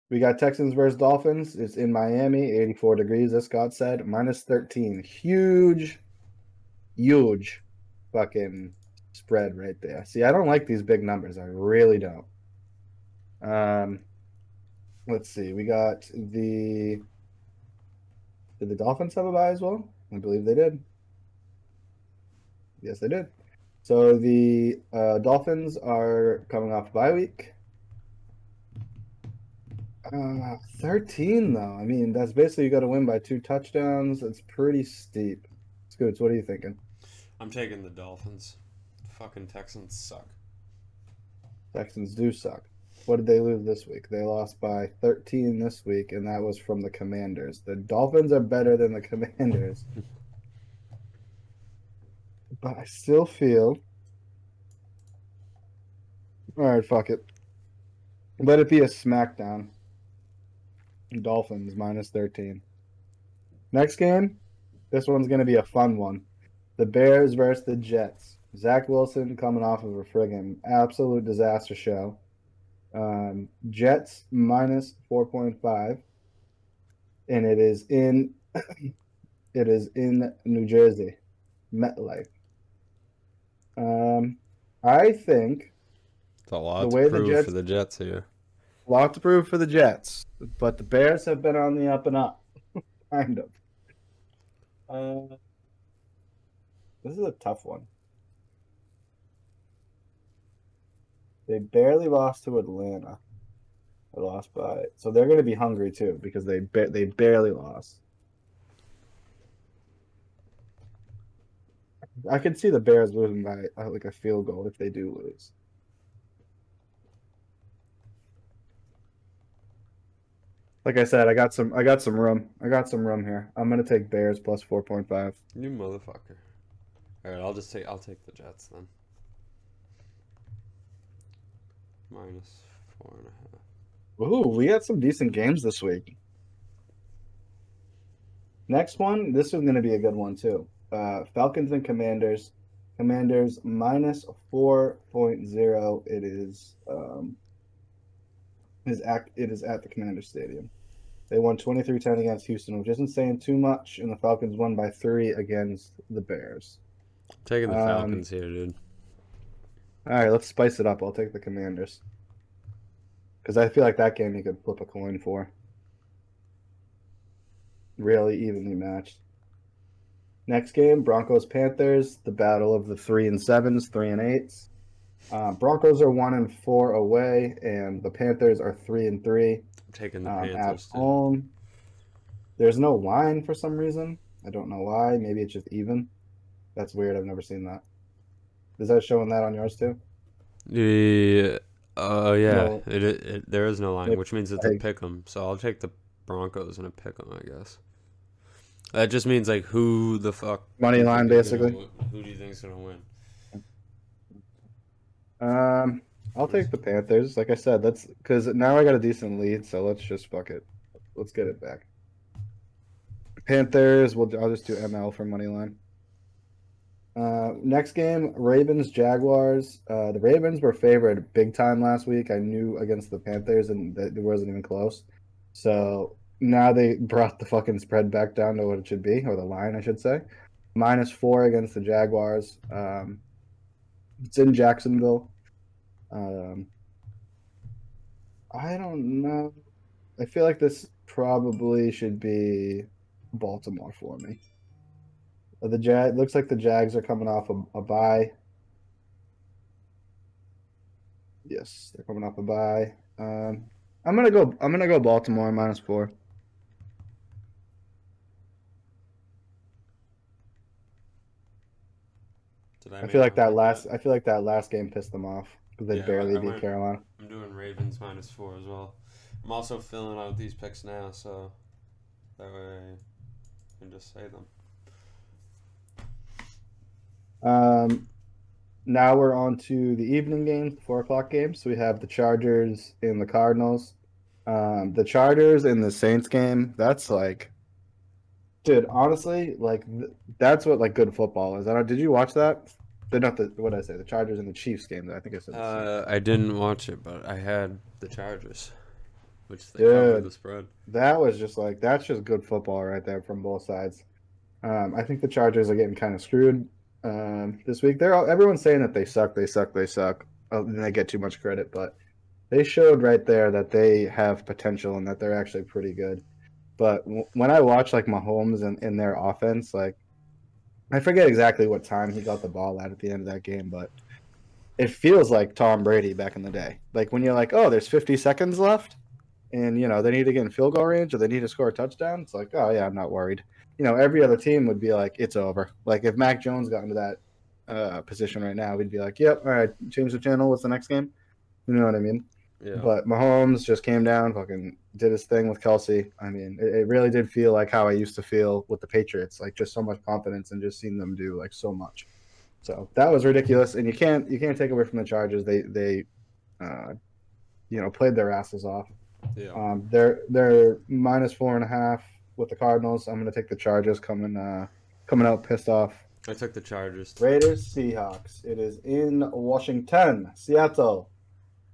We got Texans versus Dolphins. It's in Miami, 84 degrees, as Scott said. Minus 13. Huge, huge fucking spread right there. See, I don't like these big numbers. I really don't. Um, let's see. We got the. Did the Dolphins have a bye as well? I believe they did. Yes, they did. So the uh, Dolphins are coming off bye week. Uh, 13 though. I mean, that's basically you got to win by two touchdowns. It's pretty steep. Scoots, what are you thinking? I'm taking the Dolphins. Fucking Texans suck. Texans do suck. What did they lose this week? They lost by 13 this week, and that was from the Commanders. The Dolphins are better than the Commanders. but I still feel. All right, fuck it. Let it be a smackdown. Dolphins minus 13. Next game, this one's going to be a fun one. The Bears versus the Jets. Zach Wilson coming off of a friggin' absolute disaster show. Um, Jets minus 4.5. And it is in it is in New Jersey. MetLife. Um, I think It's a lot The way the Jets- for the Jets here. A lot to prove for the Jets, but the Bears have been on the up and up, kind of. Uh, this is a tough one. They barely lost to Atlanta. They lost by so they're going to be hungry too because they ba- they barely lost. I could see the Bears losing by uh, like a field goal if they do lose. Like I said, I got some I got some room. I got some room here. I'm gonna take Bears plus four point five. You motherfucker. All right, I'll just take. I'll take the Jets then. Minus four and a half. Ooh, we had some decent games this week. Next one, this is gonna be a good one too. Uh, Falcons and Commanders. Commanders minus four point zero. It is um is at it is at the Commander Stadium. They won 23-10 against Houston, which isn't saying too much, and the Falcons won by three against the Bears. Taking the Um, Falcons here, dude. All right, let's spice it up. I'll take the Commanders. Because I feel like that game you could flip a coin for. Really evenly matched. Next game, Broncos Panthers, the battle of the three and sevens, three and eights. Uh, Broncos are one and four away, and the Panthers are three and three I'm taking the um, at Panthers. too. home. There's no line for some reason. I don't know why. Maybe it's just even. That's weird. I've never seen that. Is that showing that on yours too? Yeah. Uh, yeah. No. It, it, it there is no line, which means it's a I- pick 'em. So I'll take the Broncos and a pick 'em, I guess. That just means like who the fuck Money who do you line, basically. Who do you think's gonna win? Um, I'll take the Panthers. Like I said, that's because now I got a decent lead, so let's just fuck it. Let's get it back. Panthers. We'll. I'll just do ML for money line. Uh, next game, Ravens Jaguars. Uh, the Ravens were favored big time last week. I knew against the Panthers, and it wasn't even close. So now they brought the fucking spread back down to what it should be, or the line, I should say, minus four against the Jaguars. Um, it's in Jacksonville. Um, I don't know. I feel like this probably should be Baltimore for me. Uh, The Jag looks like the Jags are coming off a, a bye. Yes, they're coming off a bye. Um, I'm gonna go. I'm gonna go Baltimore minus four. Did I make feel like that last. I feel like that last game pissed them off because they Yeah, barely I beat went- Carolina. I'm doing Ravens minus four as well. I'm also filling out these picks now, so that way I can just say them. Um, now we're on to the evening games, four o'clock games. So we have the Chargers and the Cardinals. Um, the Chargers and the Saints game. That's like, dude. Honestly, like th- that's what like good football is. I don't. Did you watch that? They're not the what did I say? The Chargers and the Chiefs game. I think I said. Uh, I didn't watch it, but I had the Chargers, which they covered the spread. That was just like that's just good football right there from both sides. Um, I think the Chargers are getting kind of screwed um, this week. They're all, everyone's saying that they suck, they suck, they suck, uh, and they get too much credit, but they showed right there that they have potential and that they're actually pretty good. But w- when I watch like Mahomes and in their offense, like I forget exactly what time he got the ball at at the end of that game, but it feels like Tom Brady back in the day. Like when you're like, oh, there's 50 seconds left and you know they need to get in field goal range or they need to score a touchdown, it's like, oh yeah, I'm not worried. You know, every other team would be like, it's over. Like if Mac Jones got into that uh, position right now, we'd be like, yep, all right, change the channel. What's the next game? You know what I mean? Yeah. But Mahomes just came down, fucking did his thing with Kelce. I mean, it, it really did feel like how I used to feel with the Patriots, like just so much confidence and just seeing them do like so much. So that was ridiculous, and you can't you can't take away from the Chargers. They they, uh, you know, played their asses off. yeah. Um, they're they're minus four and a half with the Cardinals. I'm gonna take the Chargers coming uh coming out pissed off. I took the Chargers. Raiders Seahawks. It is in Washington, Seattle.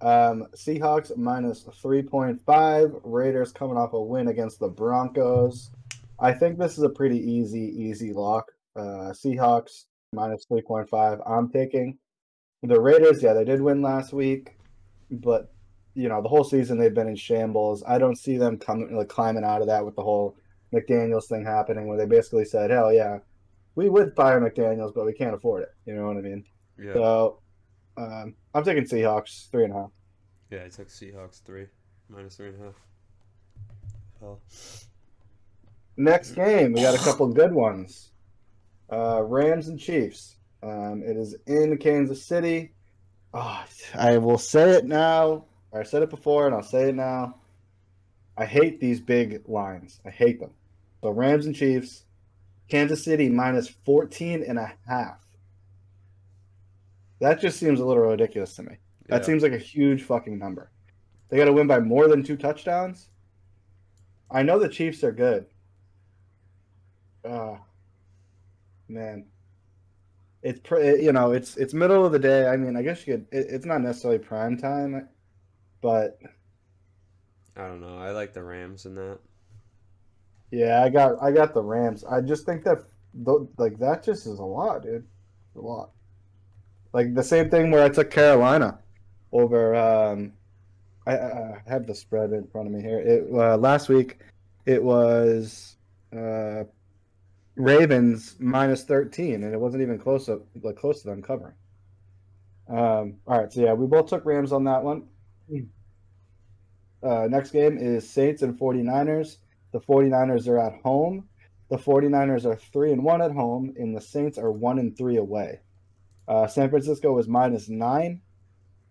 Um, Seahawks minus three point five. Raiders coming off a win against the Broncos. I think this is a pretty easy easy lock. Uh, Seahawks minus three point five. I'm taking the Raiders. Yeah, they did win last week, but you know the whole season they've been in shambles. I don't see them coming like climbing out of that with the whole McDaniels thing happening, where they basically said, "Hell yeah, we would fire McDaniels, but we can't afford it." You know what I mean? Yeah. So um, I'm taking Seahawks three and a half. Yeah, I took Seahawks three, minus three and a half. Hell. Next game, we got a couple good ones. Uh, Rams and Chiefs. Um, it is in Kansas City. Oh, I will say it now. I said it before, and I'll say it now. I hate these big lines. I hate them. So Rams and Chiefs. Kansas City minus 14 and a half. That just seems a little ridiculous to me. That Yeah. seems like a huge fucking number. They got to win by more than two touchdowns. I know the Chiefs are good. Uh, man, it's pre- you know it's it's middle of the day. I mean, I guess you could. It, it's not necessarily prime time, but I don't know. I like the Rams in that. yeah, I got I got the Rams. I just think that like that just is a lot, dude. A lot. Like the same thing where I took Carolina over. Um, I, I have the spread in front of me here. It uh, last week, it was uh, Ravens minus thirteen, and it wasn't even close up like close to them covering. Um, all right, so yeah, we both took Rams on that one. Uh, next game is Saints and 49ers. The 49ers are at home. The 49ers are 3 and 1 at home, and the Saints are 1 and 3 away. Uh, San Francisco was minus 9.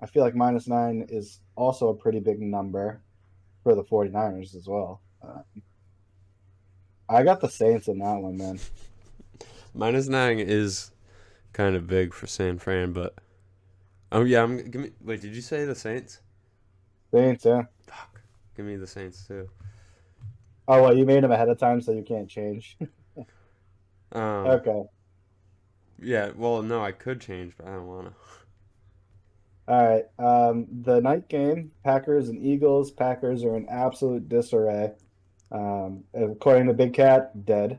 I feel like minus 9 is also a pretty big number for the 49ers as well. Uh, I got the Saints in that one, man. Minus nine is kind of big for San Fran, but oh yeah, I'm give me. Wait, did you say the Saints? Saints, yeah. Fuck, give me the Saints too. Oh, well, you made them ahead of time, so you can't change. Um, okay. Yeah, well, no, I could change, but I don't want to. All right. Um, the night game, Packers and Eagles. Packers are in absolute disarray. Um, according to Big Cat, dead.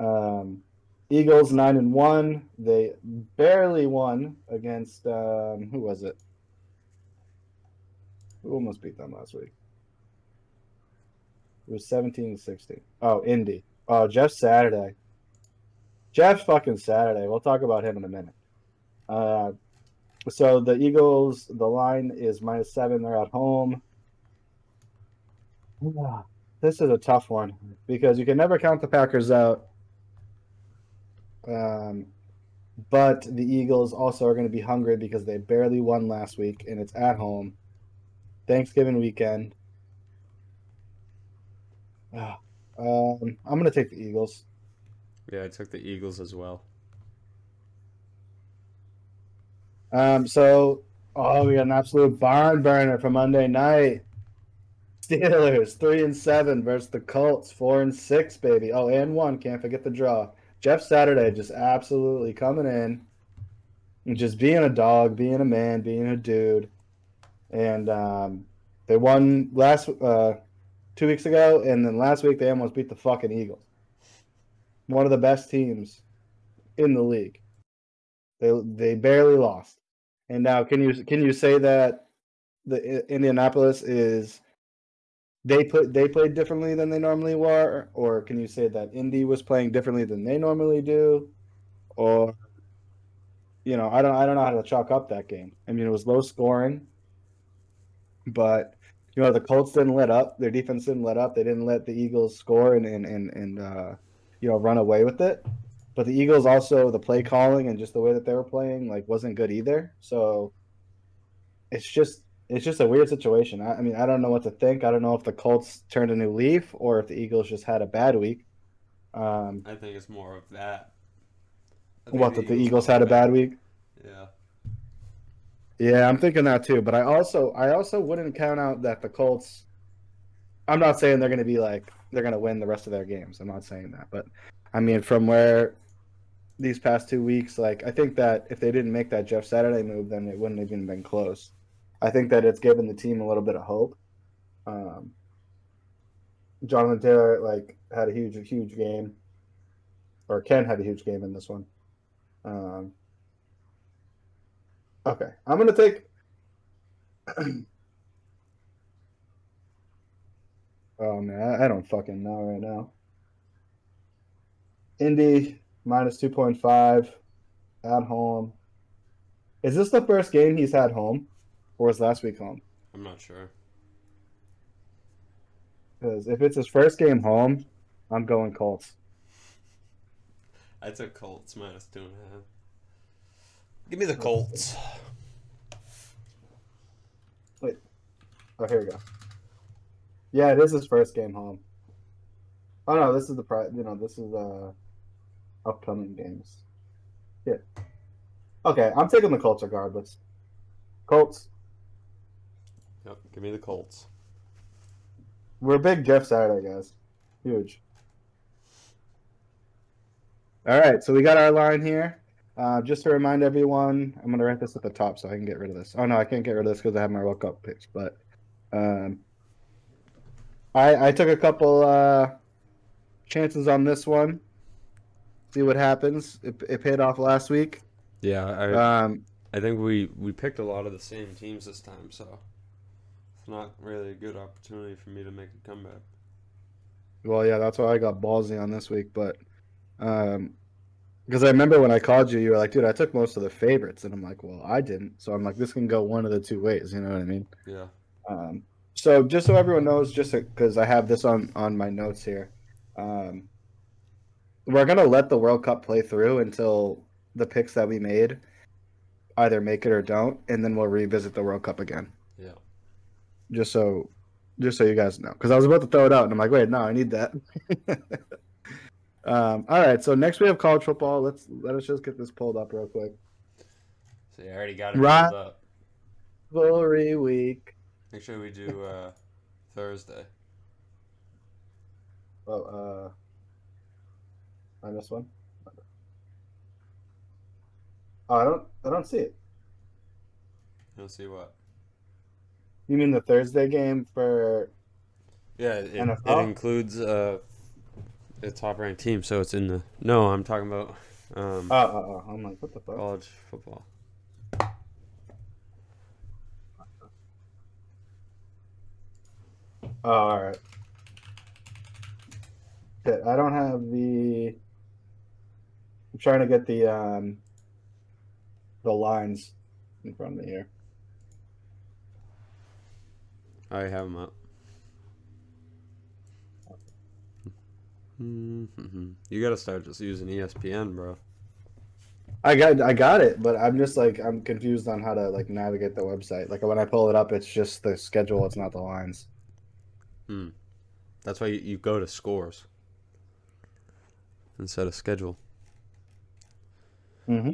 Um, Eagles nine and one. They barely won against um, who was it? Who almost beat them last week? It was seventeen to sixteen. Oh, Indy. Oh, Jeff Saturday. Jeff fucking Saturday. We'll talk about him in a minute. Uh, so the Eagles, the line is minus seven. They're at home. This is a tough one because you can never count the Packers out. Um, but the Eagles also are going to be hungry because they barely won last week and it's at home. Thanksgiving weekend. Um, I'm going to take the Eagles. Yeah, I took the Eagles as well. Um, so, oh, we got an absolute barn burner for Monday night. Steelers three and seven versus the Colts four and six, baby. Oh, and one. Can't forget the draw. Jeff Saturday just absolutely coming in, and just being a dog, being a man, being a dude. And um, they won last uh, two weeks ago, and then last week they almost beat the fucking Eagles. One of the best teams in the league. They they barely lost. And now, can you can you say that the Indianapolis is they put they played differently than they normally were, or can you say that Indy was playing differently than they normally do, or you know I don't I don't know how to chalk up that game. I mean it was low scoring, but you know the Colts didn't let up. Their defense didn't let up. They didn't let the Eagles score and and and, and uh, you know run away with it. But the Eagles also the play calling and just the way that they were playing like wasn't good either. So it's just it's just a weird situation. I, I mean, I don't know what to think. I don't know if the Colts turned a new leaf or if the Eagles just had a bad week. Um, I think it's more of that. What that the Eagles had a bad week? Yeah. Yeah, I'm thinking that too. But I also I also wouldn't count out that the Colts. I'm not saying they're going to be like they're going to win the rest of their games. I'm not saying that, but I mean from where these past two weeks, like I think that if they didn't make that Jeff Saturday move, then it wouldn't have even been close. I think that it's given the team a little bit of hope. Um, Jonathan Taylor like had a huge huge game, or Ken had a huge game in this one. Um, okay, I'm gonna take. oh man, I, I don't fucking know right now. Indy minus two point five at home. Is this the first game he's had home, or was last week home? I'm not sure. Because if it's his first game home, I'm going Colts. I took Colts minus two and a half. Give me the Colts. Wait. Oh, here we go. Yeah, it is his first game home. Oh no, this is the pri- you know this is uh upcoming games. Yeah. Okay, I'm taking the Colts regardless. Colts. Yep, give me the Colts. We're big Jeff Saturday guys. Huge. All right, so we got our line here. Uh, just to remind everyone, I'm gonna write this at the top so I can get rid of this. Oh no, I can't get rid of this because I have my World Cup picks. But um, I I took a couple uh, chances on this one. See what happens. It, it paid off last week. Yeah, I Um, I think we we picked a lot of the same teams this time, so it's not really a good opportunity for me to make a comeback. well, yeah, that's why I got ballsy on this week. But um, because I remember when I called you, you were like, "Dude, I took most of the favorites," and I'm like, "Well, I didn't." So I'm like, "This can go one of the two ways." You know what I mean? Yeah. Um, so just so everyone knows, just because I have this on on my notes here, um, we're gonna let the World Cup play through until the picks that we made either make it or don't, and then we'll revisit the World Cup again. Yeah. Just so, just so you guys know, because I was about to throw it out, and I'm like, wait, no, I need that. um, all right, so next we have college football. Let's let us just get this pulled up real quick. So you already got it pulled up. Glory week. Make sure we do uh, Thursday. Oh, uh, minus one. Oh, I don't, I don't see it. You'll see what. You mean the Thursday game for? Yeah, it, it includes uh, a top ranked team, so it's in the. No, I'm talking about um, Oh, oh, oh, I'm like, what the fuck? college football. All right. Shit, I don't have the. I'm trying to get the um. The lines in front of me here. I have them up. Mhm. You gotta start just using ESPN, bro. I got, I got it, but I'm just like, I'm confused on how to like navigate the website. Like when I pull it up, it's just the schedule. It's not the lines. That's why you, you go to scores instead of schedule. Mm-hmm.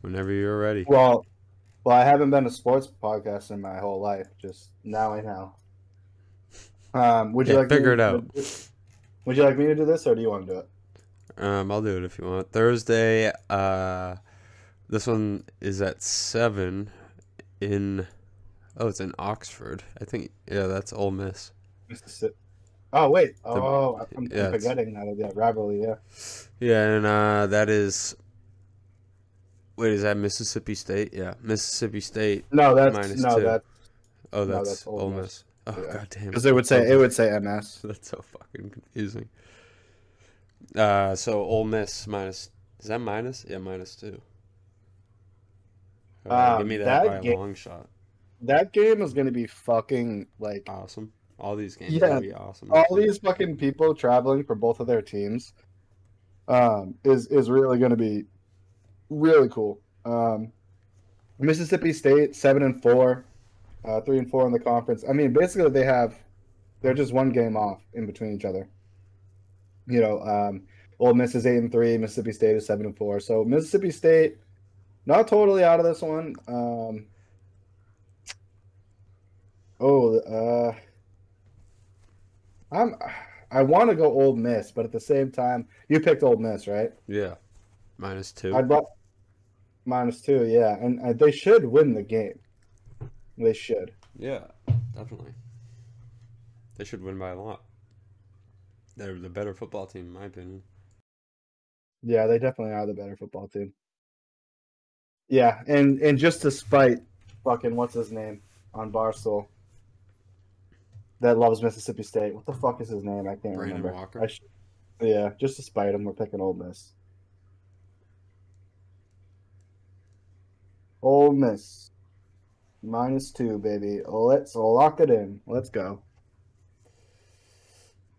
Whenever you're ready. Well, well, I haven't been a sports podcast in my whole life. Just now I know. Um, would you Yeah, like me figure to- it out. Would you like me to do this, or do you want to do it? Um, I'll do it if you want. Thursday, uh, this one is at seven in. Oh, it's in Oxford. I think. Yeah, that's Ole Miss. Mississippi. Oh wait. Oh, I'm, yeah, I'm it's- forgetting that. Yeah, rivalry. Yeah. Yeah, and uh, that is. Wait, is that Mississippi State? Yeah, Mississippi State. No, that's Minus no, two. that's Oh, No, that's, that's Ole Ole Miss. Miss. Oh Yeah. god damn. because it would say it would say MS. That's so fucking confusing. Uh, so Ole Miss minus. Is that minus? Yeah, minus two. Uh, give Um, me that, that by ga- a long shot. That game is gonna be fucking like Awesome. All these games Yeah, are gonna be awesome. all these fucking people traveling for both of their teams. Um, is is really gonna be really cool. Um, Mississippi State seven and four, uh, three and four in the conference. I mean, basically they have they're just one game off in between each other. You know, um, Ole Miss is eight and three, Mississippi State is seven and four. So Mississippi State not totally out of this one. Um, oh, uh, I'm I want to go Ole Miss, but at the same time, you picked Ole Miss, right? Yeah, minus two. I bought minus two, yeah, and uh, they should win the game. They should. Yeah, definitely. They should win by a lot. They're the better football team, in my opinion. Yeah, they definitely are the better football team. Yeah, and and just to spite fucking what's his name on Barstool that loves Mississippi State. What the fuck is his name? I can't Brandon remember. Walker? Yeah, just to spite him, we're picking Ole Miss. Ole Miss minus two, baby. Let's lock it in. Let's go.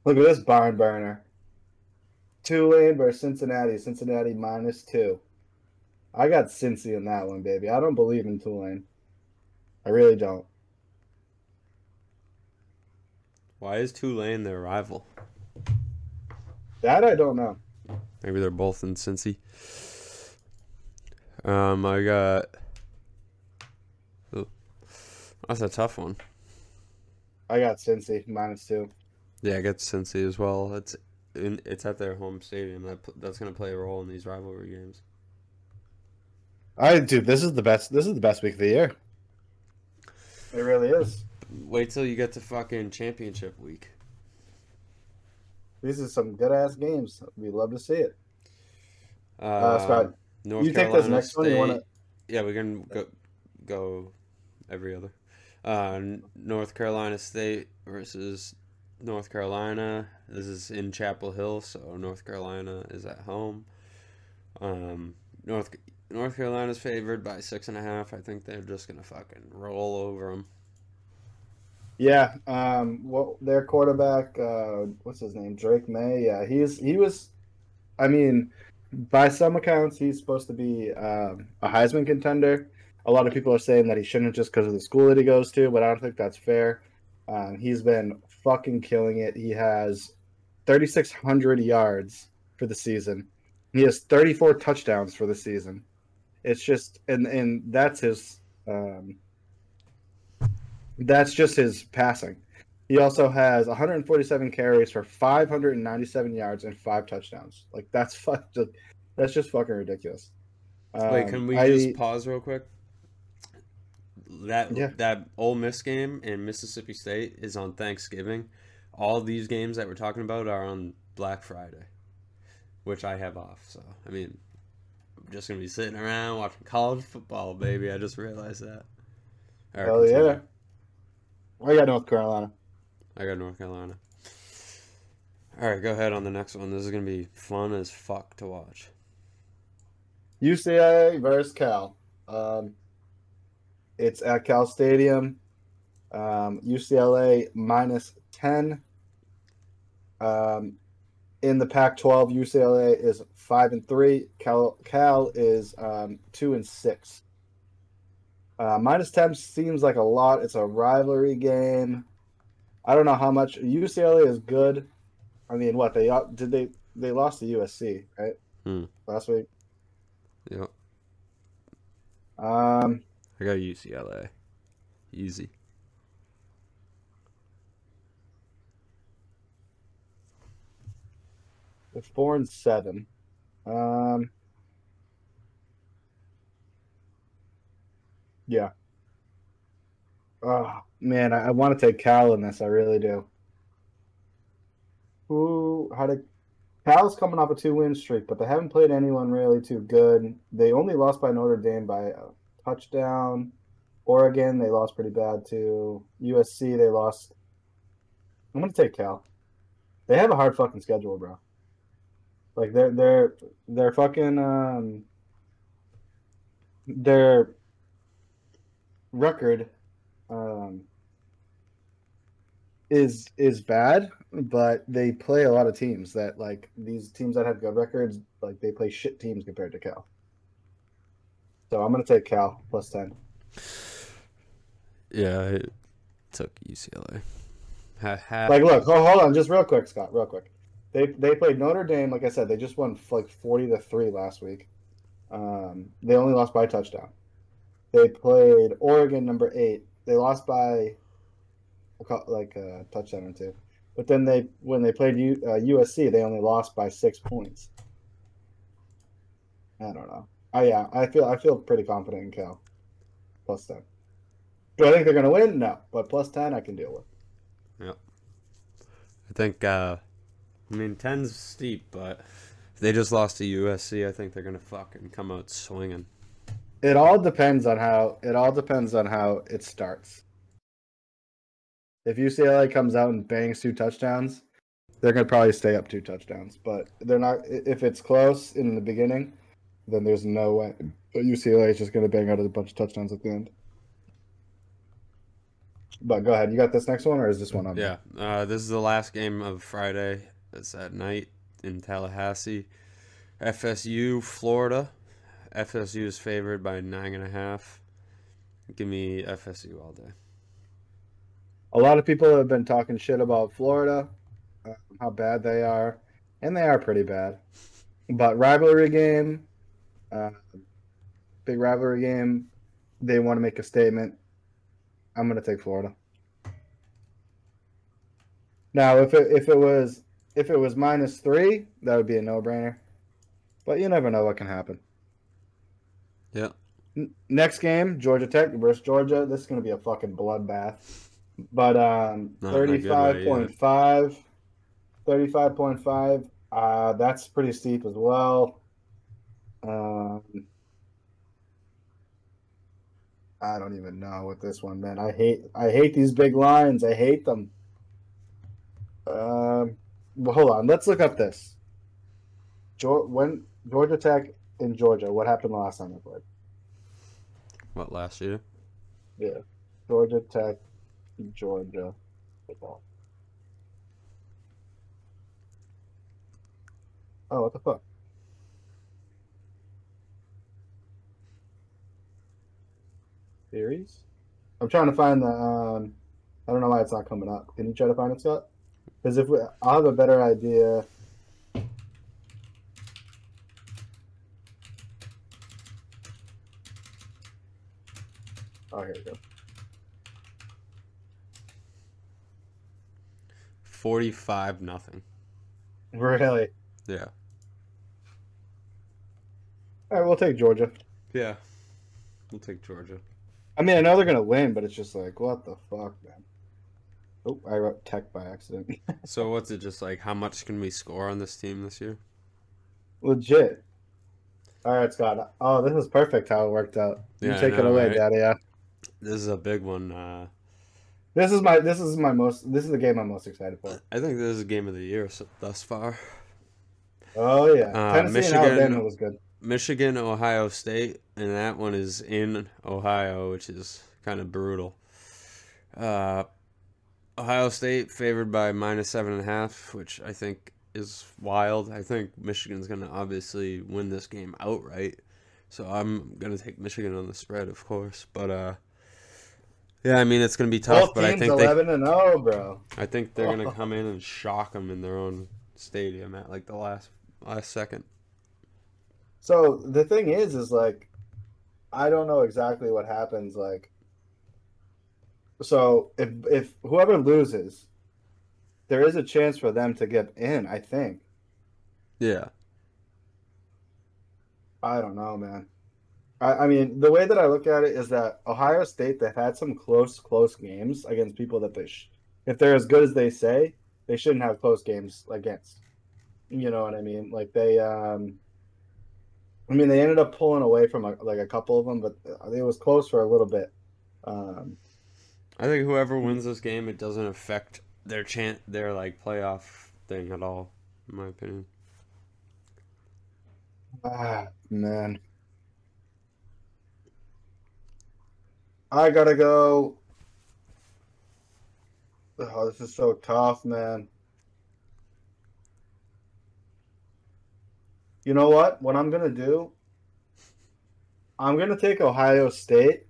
Look at this barn burner. Tulane versus Cincinnati. Cincinnati minus two. I got Cincy in that one, baby. I don't believe in Tulane. I really don't. Why is Tulane their rival? That I don't know. Maybe they're both in Cincy. Um, I got. Ooh. That's a tough one. I got Cincy minus two. Yeah, I got Cincy as well. It's in, it's at their home stadium. That that's gonna play a role in these rivalry games. I dude, this is the best. This is the best week of the year. It really is. Wait till you get to fucking championship week. These are some good ass games. We love to see it. Uh, Uh, Scott, North you take Carolina this next one. You want to? Yeah, we can go go every other. Uh, North Carolina State versus North Carolina. This is in Chapel Hill, so North Carolina is at home. Um, North North Carolina's favored by six and a half. I think they're just gonna fucking roll over them. Yeah. Um. Well, their quarterback, uh, what's his name? Drake Maye. Yeah, he's he was. I mean, by some accounts, he's supposed to be um, a Heisman contender. A lot of people are saying that he shouldn't just because of the school that he goes to, but I don't think that's fair. Um, he's been fucking killing it. He has 3,600 yards for the season. He has 34 touchdowns for the season. It's just, and and that's his. Um, that's just his passing. He also has 147 carries for 597 yards and five touchdowns. Like that's fuck, that's just fucking ridiculous. Wait, Um, can we I- just pause real quick? That Yeah. that Ole Miss game in Mississippi State is on Thanksgiving. All these games that we're talking about are on Black Friday, which I have off. So I mean, I'm just gonna be sitting around watching college football, baby. I just realized that. All right, Hell continue. yeah! I got North Carolina. I got North Carolina. All right, go ahead on the next one. This is gonna be fun as fuck to watch. UCLA versus Cal. Um, it's at Cal Stadium. Um, UCLA minus 10. Um, in the Pac 12, UCLA is 5 and 3. Cal, Cal is um, 2 and 6. Uh, minus 10 seems like a lot. It's a rivalry game. I don't know how much. UCLA is good. I mean, what? They did they they lost to USC, right? Hmm. Last week. Yep, Um, I got UCLA. Easy. They're four and seven. Um, yeah. Oh man, I, I want to take Cal in this. I really do. Who? How did? Cal's coming off a two-win streak, but they haven't played anyone really too good. They only lost by Notre Dame by a touchdown. Oregon, they lost pretty bad too. USC, they lost. I'm gonna take Cal. They have a hard fucking schedule, bro. Like they're they're they're fucking um their record um is is bad, but they play a lot of teams that like these teams that have good records, like they play shit teams compared to Cal. So I'm gonna take Cal plus ten. Yeah, I took UCLA. Like, look, hold, hold on, just real quick, Scott, real quick. They they played Notre Dame. Like I said, they just won like forty to three last week. Um, they only lost by a touchdown. They played Oregon, number eight. They lost by a like a touchdown or two. But then they when they played U, uh, USC, they only lost by six points. I don't know. Oh yeah, I feel I feel pretty confident in Cal. Plus ten. Do I think they're gonna win? No, but plus ten I can deal with. Yeah. I think, uh, I mean, 10's steep, but They just lost to USC. I think they're gonna fucking come out swinging. It all depends on how it all depends on how it starts. If UCLA comes out and bangs two touchdowns, they're gonna probably stay up two touchdowns. But they're not. If it's close in the beginning, then there's no way UCLA is just gonna bang out a bunch of touchdowns at the end. But go ahead. You got this next one, or is this one on? Yeah, uh, this is the last game of Friday. It's at night in Tallahassee. FSU, Florida. FSU is favored by nine and a half. Give me FSU all day. A lot of people have been talking shit about Florida, uh, how bad they are, and they are pretty bad. But rivalry game, uh, big rivalry game. They want to make a statement. I'm gonna take Florida. Now, if it if it was if it was minus three, that would be a no brainer. But you never know what can happen. Yeah. N- next game, Georgia Tech versus Georgia. This is gonna be a fucking bloodbath. But um, Not in a good way, 35.5, 35.5. Uh, that's pretty steep as well. Um, I don't even know with this one, man. I hate I hate these big lines. I hate them. Um, well, hold on. Let's look up this. When Georgia Tech in Georgia, what happened the last time they played? What last year? Yeah, Georgia Tech, Georgia football. Oh, what the fuck? Series? I'm trying to find the. Um, I don't know why it's not coming up. Can you try to find it, Scott? Because if we, I'll have a better idea. 45 nothing. Really? Yeah. All right, we'll take Georgia. Yeah. We'll take Georgia. I mean, I know they're going to win, but it's just like, what the fuck, man? Oh, I wrote tech by accident. so what's it just like? How much can we score on this team this year? Legit. All right, Scott. Oh, this is perfect how it worked out. You yeah, take it away, right? Daddy. Yeah. This is a big one. Uh, this is my this is my most this is the game I'm most excited for. I think this is the game of the year so, thus far. Oh yeah, Uh, Tennessee Michigan- and Alabama was good. Michigan, Ohio State, and that one is in Ohio, which is kind of brutal. Uh, Ohio State favored by minus seven and a half, which I think is wild. I think Michigan's going to obviously win this game outright, so I'm going to take Michigan on the spread, of course. But uh, yeah, I mean it's going to be tough, Both but I think they, eleven and zero, bro. I think they're going to come in and shock them in their own stadium at like the last last second. So the thing is, is like, I don't know exactly what happens. Like, so if if whoever loses, there is a chance for them to get in. I think. Yeah. I don't know, man. I, I mean, the way that I look at it is that Ohio State they've had some close, close games against people that they, sh- if they're as good as they say, they shouldn't have close games against. You know what I mean? Like they, um, I mean, they ended up pulling away from a, like a couple of them, but it was close for a little bit. Um, I think whoever wins this game, it doesn't affect their chant, their like playoff thing at all, in my opinion. ah, man. I gotta go. Oh, this is so tough, man. You know what? What I'm gonna do? I'm gonna take Ohio State.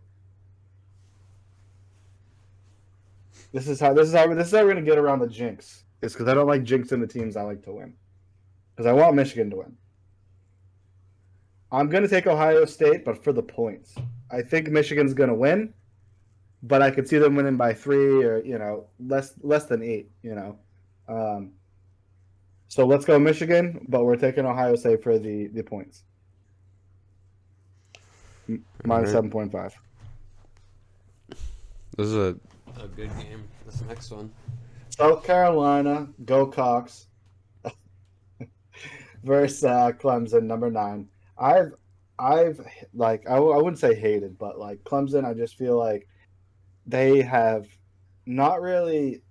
This is how this is how this is how we're gonna get around the jinx. It's because I don't like jinxing the teams I like to win. Because I want Michigan to win. I'm gonna take Ohio State, but for the points. I think Michigan's gonna win, but I could see them winning by three or you know less less than eight. You know, um, so let's go Michigan, but we're taking Ohio State for the the points. Minus Alright. seven point five. This is a, a good game. This next one. South Carolina, go Cox. versus uh, Clemson, number nine. I've, I've like I, I wouldn't say hated, but like Clemson, I just feel like they have not really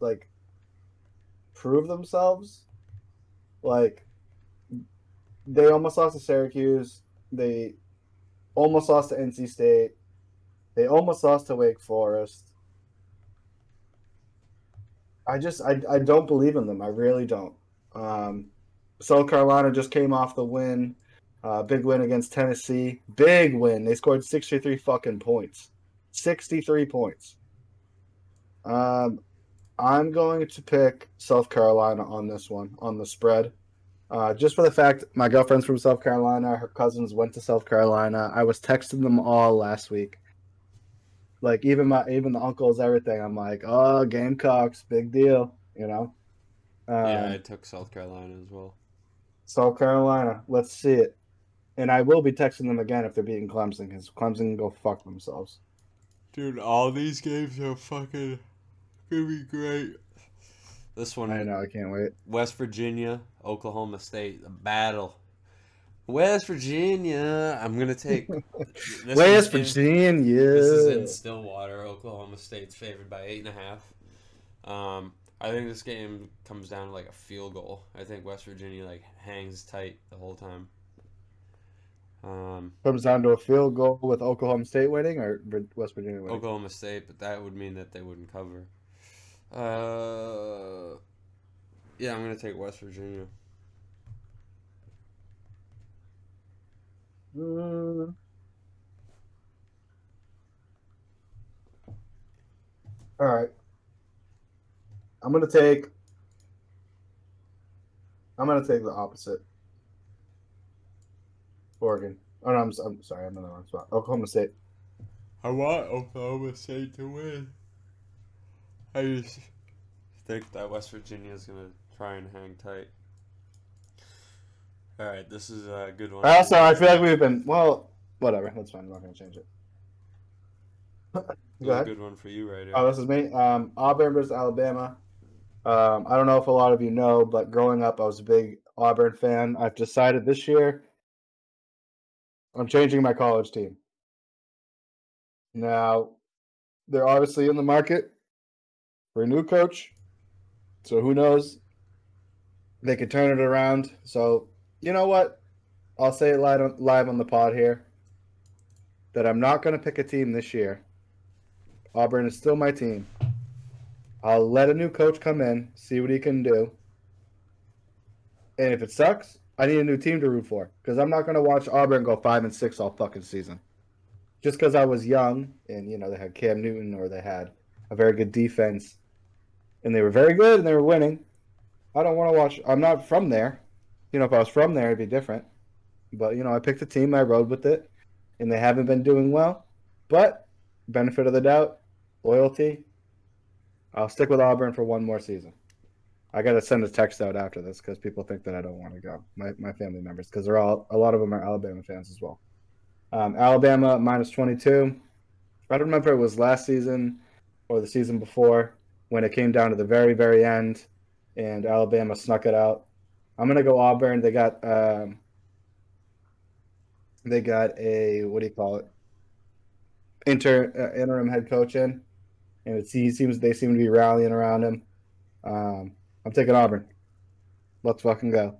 like proved themselves. Like they almost lost to Syracuse. They almost lost to NC State. They almost lost to Wake Forest. I just I, I don't believe in them. I really don't. Um, South Carolina just came off the win, uh, big win against Tennessee. Big win. They scored sixty three fucking points. Sixty three points. Um, I'm going to pick South Carolina on this one on the spread. Uh, just for the fact my girlfriend's from South Carolina, her cousins went to South Carolina. I was texting them all last week. Like even my even the uncles, everything. I'm like, oh, Gamecocks, big deal, you know. Um, yeah, I took South Carolina as well. South Carolina, let's see it. And I will be texting them again if they're beating Clemson because Clemson can go fuck themselves. Dude, all these games are fucking gonna be great. This one, I know, I can't wait. West Virginia, Oklahoma State, the battle. West Virginia, I'm gonna take. this West Virginia. In, this is in Stillwater. Oklahoma State's favored by eight and a half. Um, I think this game comes down to like a field goal. I think West Virginia like hangs tight the whole time. Um, Comes down to a field goal with Oklahoma State winning or West Virginia winning. Oklahoma State, but that would mean that they wouldn't cover. Uh, yeah, I'm gonna take West Virginia. Mm. All right. I'm gonna take. I'm gonna take the opposite. Oregon. Oh no, I'm, I'm sorry. I'm in the wrong spot. Oklahoma State. I want Oklahoma State to win. I just think that West Virginia is gonna try and hang tight. All right, this is a good one. Also, I feel like we've been well. Whatever. That's fine. I'm not gonna change it. Go a ahead. good one for you right here. Oh, this is me. Um, Auburn versus Alabama. Um, I don't know if a lot of you know, but growing up, I was a big Auburn fan. I've decided this year I'm changing my college team. Now, they're obviously in the market for a new coach. So who knows? They could turn it around. So, you know what? I'll say it live on, live on the pod here that I'm not going to pick a team this year. Auburn is still my team. I'll let a new coach come in, see what he can do. And if it sucks, I need a new team to root for because I'm not going to watch Auburn go five and six all fucking season. Just because I was young and you know they had Cam Newton or they had a very good defense, and they were very good and they were winning. I don't want to watch. I'm not from there. You know, if I was from there, it'd be different. But you know, I picked a team, I rode with it, and they haven't been doing well. But benefit of the doubt, loyalty. I'll stick with Auburn for one more season. I got to send a text out after this because people think that I don't want to go. My, my family members, because they're all a lot of them are Alabama fans as well. Um, Alabama minus twenty two. I don't remember it was last season or the season before when it came down to the very very end, and Alabama snuck it out. I'm gonna go Auburn. They got um, they got a what do you call it? Inter uh, interim head coach in, and it seems they seem to be rallying around him. Um, I'm taking Auburn. Let's fucking go.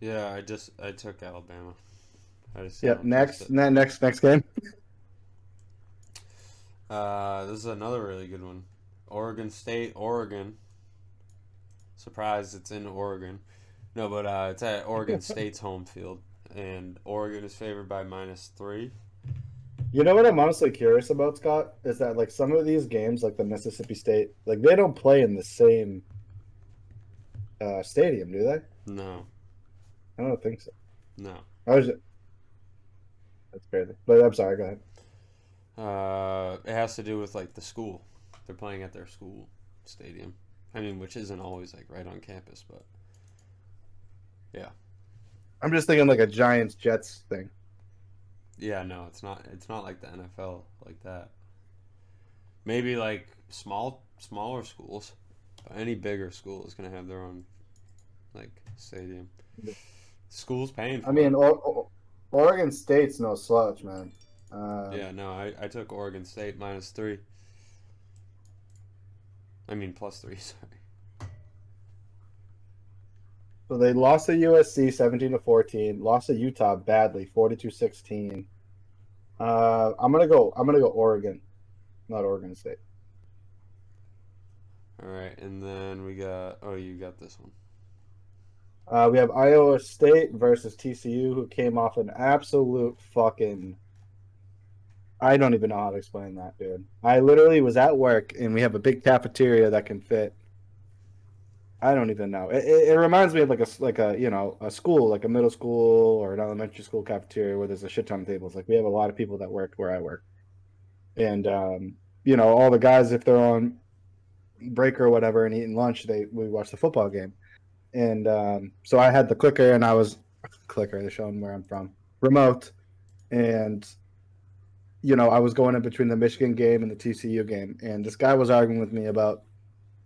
Yeah, I just I took Alabama. I just Yep. Next, ne- next, next game. Uh, this is another really good one. Oregon State, Oregon. Surprise, it's in Oregon. No, but uh, it's at Oregon State's home field, and Oregon is favored by minus three. You know what I'm honestly curious about, Scott, is that like some of these games, like the Mississippi State, like they don't play in the same uh, stadium, do they? No, I don't think so. no. I was. That's crazy, but I'm sorry. Go ahead. Uh, it has to do with like the school. They're playing at their school stadium. I mean, which isn't always like right on campus, but yeah. I'm just thinking like a Giants Jets thing. Yeah, no, it's not. It's not like the NFL like that. Maybe like small, smaller schools. Any bigger school is gonna have their own like stadium. School's paying. For I mean, o- o- Oregon State's no slouch, man. Uh, yeah, no, I, I took Oregon State minus three. I mean plus three. Sorry. So they lost to USC 17 to 14, lost to Utah badly 42-16. Uh, I'm gonna go. I'm gonna go Oregon, not Oregon State. All right, and then we got. Oh, you got this one. Uh, we have Iowa State versus TCU, who came off an absolute fucking. I don't even know how to explain that, dude. I literally was at work, and we have a big cafeteria that can fit. I don't even know. It, it, it reminds me of like a like a you know a school, like a middle school or an elementary school cafeteria where there's a shit ton of tables. Like we have a lot of people that work where I work, and um, you know all the guys if they're on break or whatever and eating lunch, they we watch the football game and um, so I had the clicker, and I was clicker. They're showing where I'm from, remote, and you know I was going in between the Michigan game and the TCU game, and this guy was arguing with me about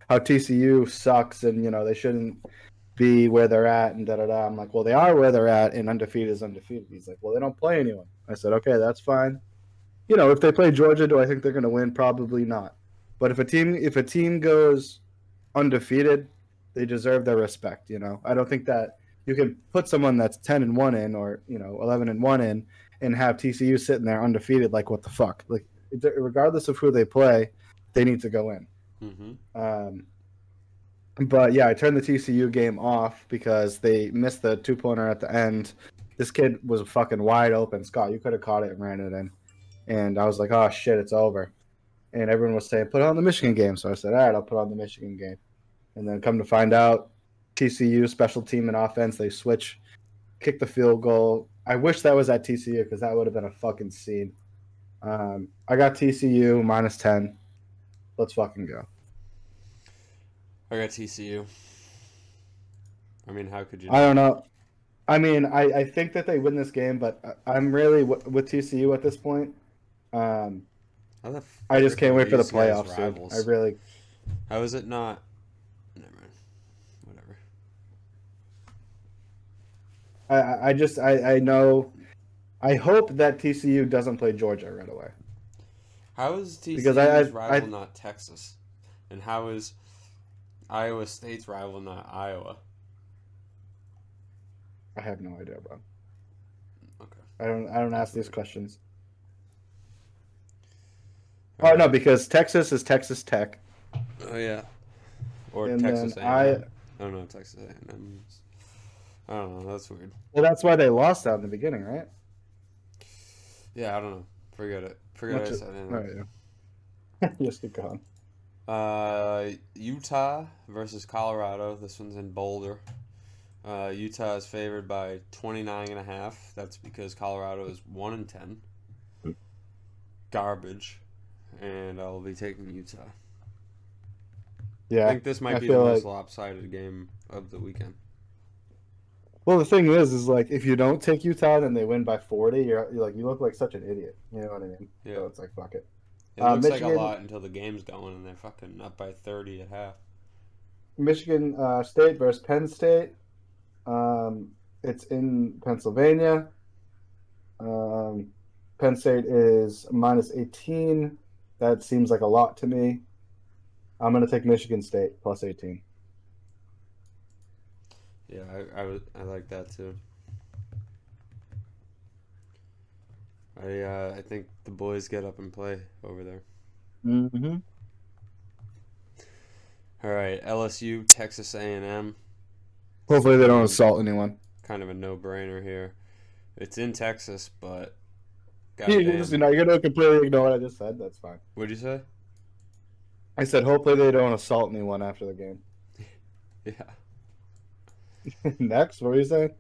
how TCU sucks, and you know they shouldn't be where they're at, and da da da. I'm like, well, they are where they're at, and undefeated is undefeated. He's like, well, they don't play anyone. I said, okay, that's fine. You know, if they play Georgia, do I think they're going to win? Probably not. But if a team if a team goes undefeated, they deserve their respect. You know, I don't think that you can put someone that's ten and one in, or you know, eleven and one in, and have TCU sitting there undefeated. Like what the fuck? Like regardless of who they play, they need to go in. Mm-hmm. Um, but yeah, I turned the TCU game off because they missed the two pointer at the end. This kid was fucking wide open. Scott, you could have caught it and ran it in. And I was like, oh shit, it's over. And everyone was saying, put on the Michigan game. So I said, all right, I'll put on the Michigan game. And then come to find out, TCU special team and offense, they switch, kick the field goal. I wish that was at TCU because that would have been a fucking scene. Um, I got TCU minus 10. Let's fucking go. I got TCU. I mean, how could you? I don't know. I mean, I, I think that they win this game, but I'm really w- with TCU at this point. Um, the I just can't wait for the playoffs. Dude. I really, How is it not? Never mind. Whatever. I- I, I just, I, I know, I hope that TCU doesn't play Georgia right away. How is TCU's Because I- I- rival I- not Texas? And how is Iowa State's rival not Iowa? I have no idea, bro. Okay. I don't, I don't ask these questions. Oh no, because Texas is Texas Tech. Oh yeah. Or And Texas A&M. I- I don't know Texas A&M. is- I don't know. That's weird. Well, that's why they lost out in the beginning, right? Yeah, I don't know. Forget it. Forget Much I said right, yeah. Just keep going. Uh, Utah versus Colorado. This one's in Boulder. Uh, Utah is favored by 29 and a half. That's because Colorado is 1 and 10. Garbage. And I'll be taking Utah. Yeah. I think this might I be the most like- lopsided game of the weekend. Well, the thing is, is like if you don't take Utah, then they win by forty. You're, you're like you look like such an idiot. You know what I mean? Yeah. So it's like fuck it. It Uh, looks like a lot until the game's going and they're fucking up by 30 at half. Michigan uh, State versus Penn State. Um, it's in Pennsylvania. Um, Penn State is minus 18. That seems like a lot to me. I'm going to take Michigan State plus 18. Yeah, I, I, I like that too. I uh, I think the boys get up and play over there. Mm-hmm. All right, LSU, Texas A&M, Hopefully, they don't assault anyone. kind of a no-brainer here. It's in Texas, but You, you just, you know, you're going to completely ignore what I just said. That's fine. What'd you say? I said, hopefully, they don't assault anyone after the game. Yeah, Next, what were you saying?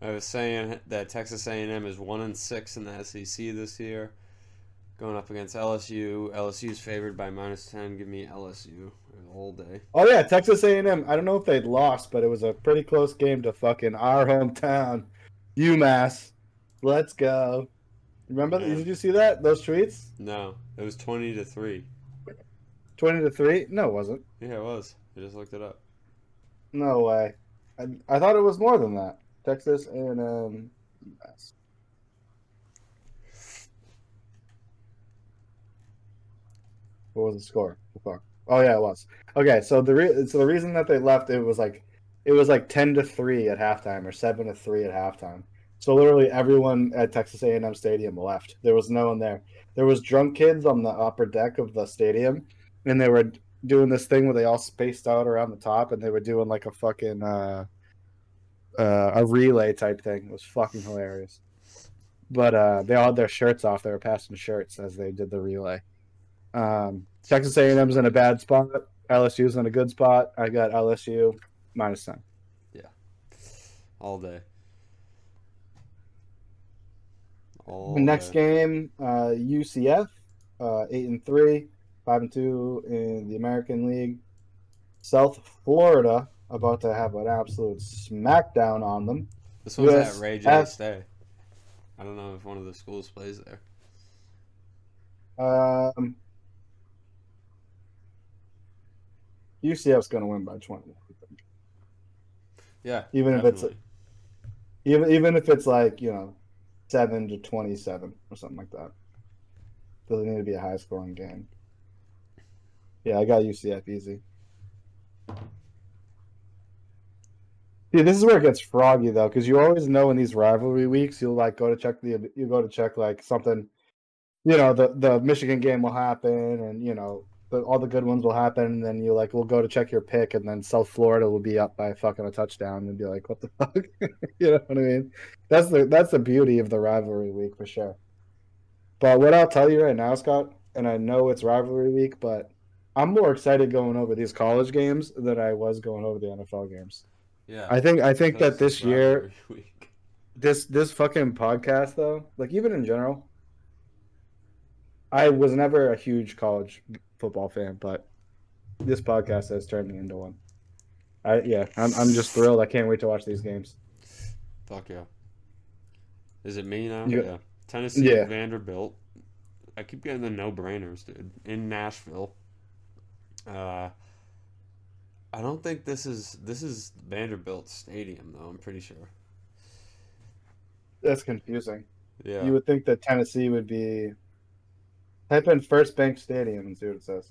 I was saying that Texas A&M is one and six in the SEC this year, going up against LSU. LSU is favored by minus ten. Give me LSU all day. Oh yeah, Texas A&M. I don't know if they lost, but it was a pretty close game to fucking our hometown, UMass. Let's go. Remember? Yeah. Did you see that? Those tweets? No, it was twenty to three. Twenty to three? No, it wasn't. Yeah, it was. I just looked it up. No way. I, I thought it was more than that. Texas and um. What was the score? Fuck? Oh yeah, it was. Okay, so the re- so the reason that they left it was like it was like ten to three at halftime or seven to three at halftime. So literally everyone at Texas A&M Stadium left. There was no one there. There was drunk kids on the upper deck of the stadium, and they were doing this thing where they all spaced out around the top, and they were doing like a fucking uh, uh, a relay type thing. It was fucking hilarious. But uh, they all had their shirts off. They were passing shirts as they did the relay. Um, Texas A&M's in a bad spot. LSU's in a good spot. I got LSU minus ten. Yeah, all day. All next day. game, uh, UCF, uh, eight and three, five and two in the American League. South Florida about to have an absolute smackdown on them. This one's US at Ray J. F- Stay. I don't know if one of the schools plays there. Um, UCF's going to win by twenty. Yeah, Even if it's- definitely. Even even if it's like you know, seven to twenty-seven or something like that. Doesn't need to be a high-scoring game. Yeah, I got UCF easy. See, this is where it gets froggy though, because you always know in these rivalry weeks you'll like go to check the you go to check like something, you know the the Michigan game will happen and you know the, all the good ones will happen and then you like will go to check your pick and then South Florida will be up by fucking a touchdown and be like what the fuck, you know what I mean? That's the that's the beauty of the rivalry week for sure. But what I'll tell you right now, Scott, and I know it's rivalry week, but I'm more excited going over these college games than I was going over the NFL games. yeah. I think I think that this year week. this this fucking podcast though, like even in general, I was never a huge college football fan, but this podcast has turned me into one. I yeah, I'm I'm just thrilled. I can't wait to watch these games. Fuck yeah. Is it me now? Yeah. Yeah. Tennessee, Yeah. Vanderbilt. I keep getting the no-brainers, dude. In Nashville. Uh, I don't think this is this is Vanderbilt Stadium though. I'm pretty sure. That's confusing. Yeah. You would think that Tennessee would be. Type in FirstBank Stadium and see what it says.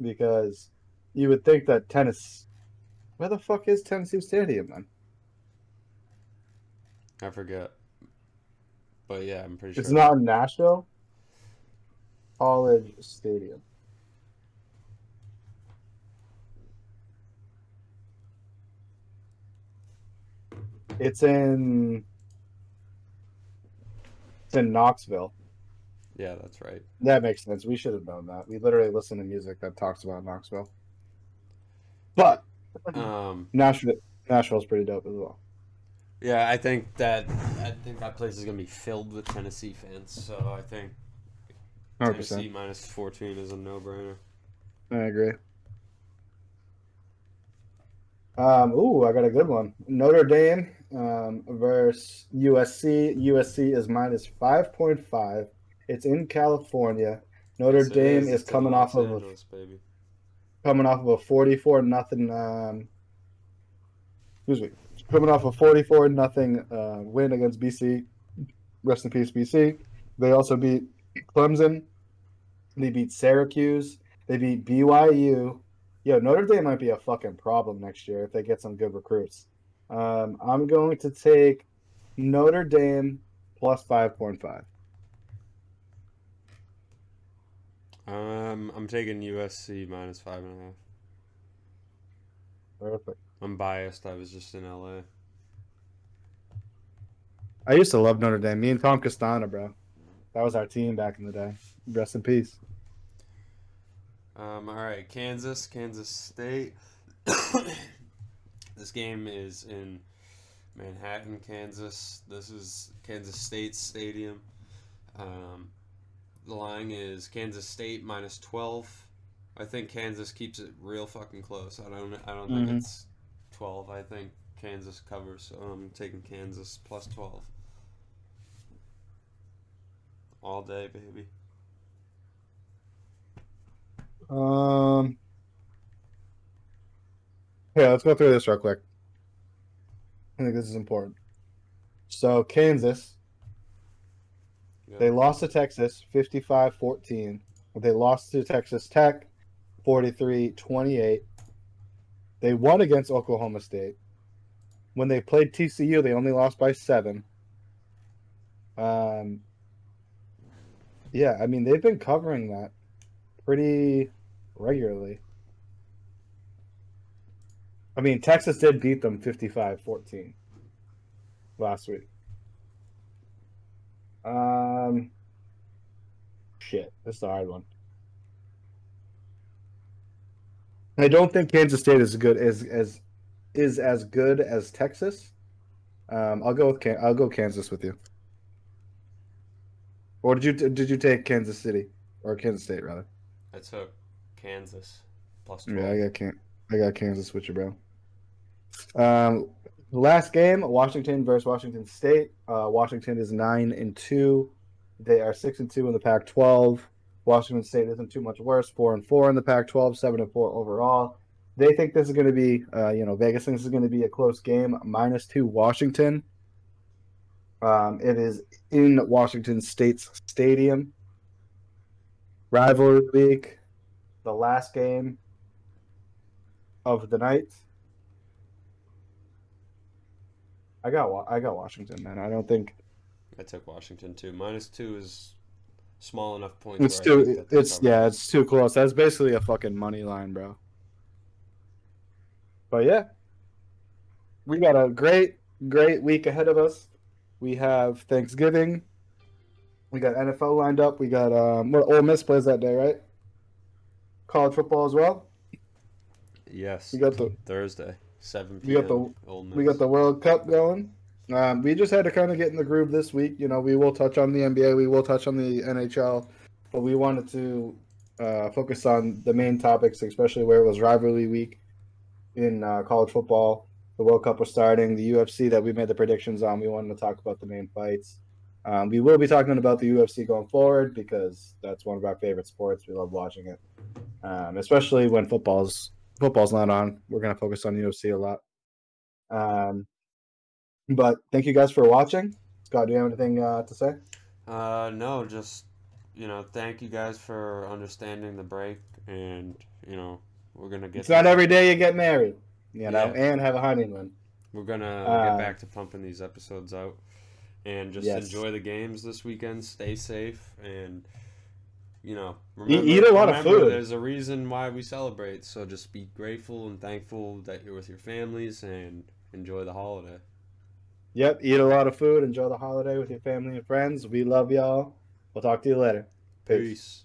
Because you would think that Tennessee. Where the fuck is Tennessee Stadium then? I forget. But yeah, I'm pretty sure. It's not in Nashville. College Stadium. It's in. It's in Knoxville. Yeah, that's right. That makes sense. We should have known that. We literally listen to music that talks about Knoxville. But Um, Nashville, Nashville's pretty dope as well. yeah, I think that I think that place is gonna be filled with Tennessee fans. So I think Hundred Tennessee minus 14 is a no-brainer. I agree. Um, ooh, I got a good one. Notre Dame um, versus USC. USC is minus five point five. It's in California. Notre Yes, Dame is. is coming Los off of a, baby. coming off of a forty-four nothing. Um, excuse me, coming off a forty-four nothing uh, win against BC. Rest in peace, BC. They also beat Clemson. They beat Syracuse. They beat BYU. Yo, Notre Dame might be a fucking problem next year if they get some good recruits. Um, I'm going to take Notre Dame plus five point five. Um, I'm taking USC minus five and a half. Perfect. I'm biased. I was just in LA. I used to love Notre Dame. Me and Tom Castana, bro. That was our team back in the day. Rest in peace. Um, all right, Kansas, Kansas State. this game is in Manhattan, Kansas. This is Kansas State Stadium. Um, the line is Kansas State minus twelve. I think Kansas keeps it real fucking close. I don't. I don't think Mhm. it's twelve. I think Kansas covers. So I'm taking Kansas plus twelve. All day, baby. Um, Yeah, let's go through this real quick. I think this is important. So Kansas, Yeah. they lost to Texas 55-14. They lost to Texas Tech 43-28. They won against Oklahoma State. When they played TCU, they only lost by 7. Um Yeah, I mean they've been covering that pretty regularly. I mean, Texas did beat them 55-14 last week. Um, shit, is a hard one. I don't think Kansas State is good as as is as good as Texas. Um, I'll go with Can- I'll go Kansas with you. Or did you did you take Kansas City or Kansas State rather? I took Kansas plus 12. Yeah, I got Can- I got Kansas with you, bro. Um, last game, Washington versus Washington State. Uh, Washington is nine and two. They are six and two in the Pac-12. Washington State isn't too much worse, four and four in the Pac-12, seven and four overall. They think this is going to be, uh, you know, Vegas thinks this is going to be a close game. Minus two, Washington. Um, it is in Washington State's stadium. Rivalry week, the last game of the night. I got I got Washington, man. I don't think I took Washington too. Minus two is small enough points. it's where I think too it's yeah, it's too close. That's basically a fucking money line, bro. But yeah. We got a great great week ahead of us. We have Thanksgiving. We got NFL lined up. We got um what Ole Miss plays that day, right? College football as well. Yes. We got the Thursday, 7 We got the- We got the World Cup going. Um, we just had to kind of get in the groove this week. You know, we will touch on the NBA, we will touch on the NHL, but we wanted to uh, focus on the main topics, especially where it was rivalry week in uh, college football. The World Cup was starting. The UFC that we made the predictions on, we wanted to talk about the main fights. Um, we will be talking about the UFC going forward because that's one of our favorite sports. We love watching it, um, especially when football's football's not on. We're gonna focus on UFC a lot. Um, but thank you guys for watching. Scott, do you have anything uh, to say? Uh, no, just you know, thank you guys for understanding the break, and you know, we're gonna get. It's not to- every day you get married, you know, Yeah. and have a honeymoon. We're gonna Uh, get back to pumping these episodes out, and just Yes. enjoy the games this weekend. Stay safe, and you know, eat a lot of food. There's a reason why we celebrate, so just be grateful and thankful that you're with your families and enjoy the holiday. Yep, eat a lot of food, enjoy the holiday with your family and friends. We love y'all. We'll talk to you later. Peace. Peace.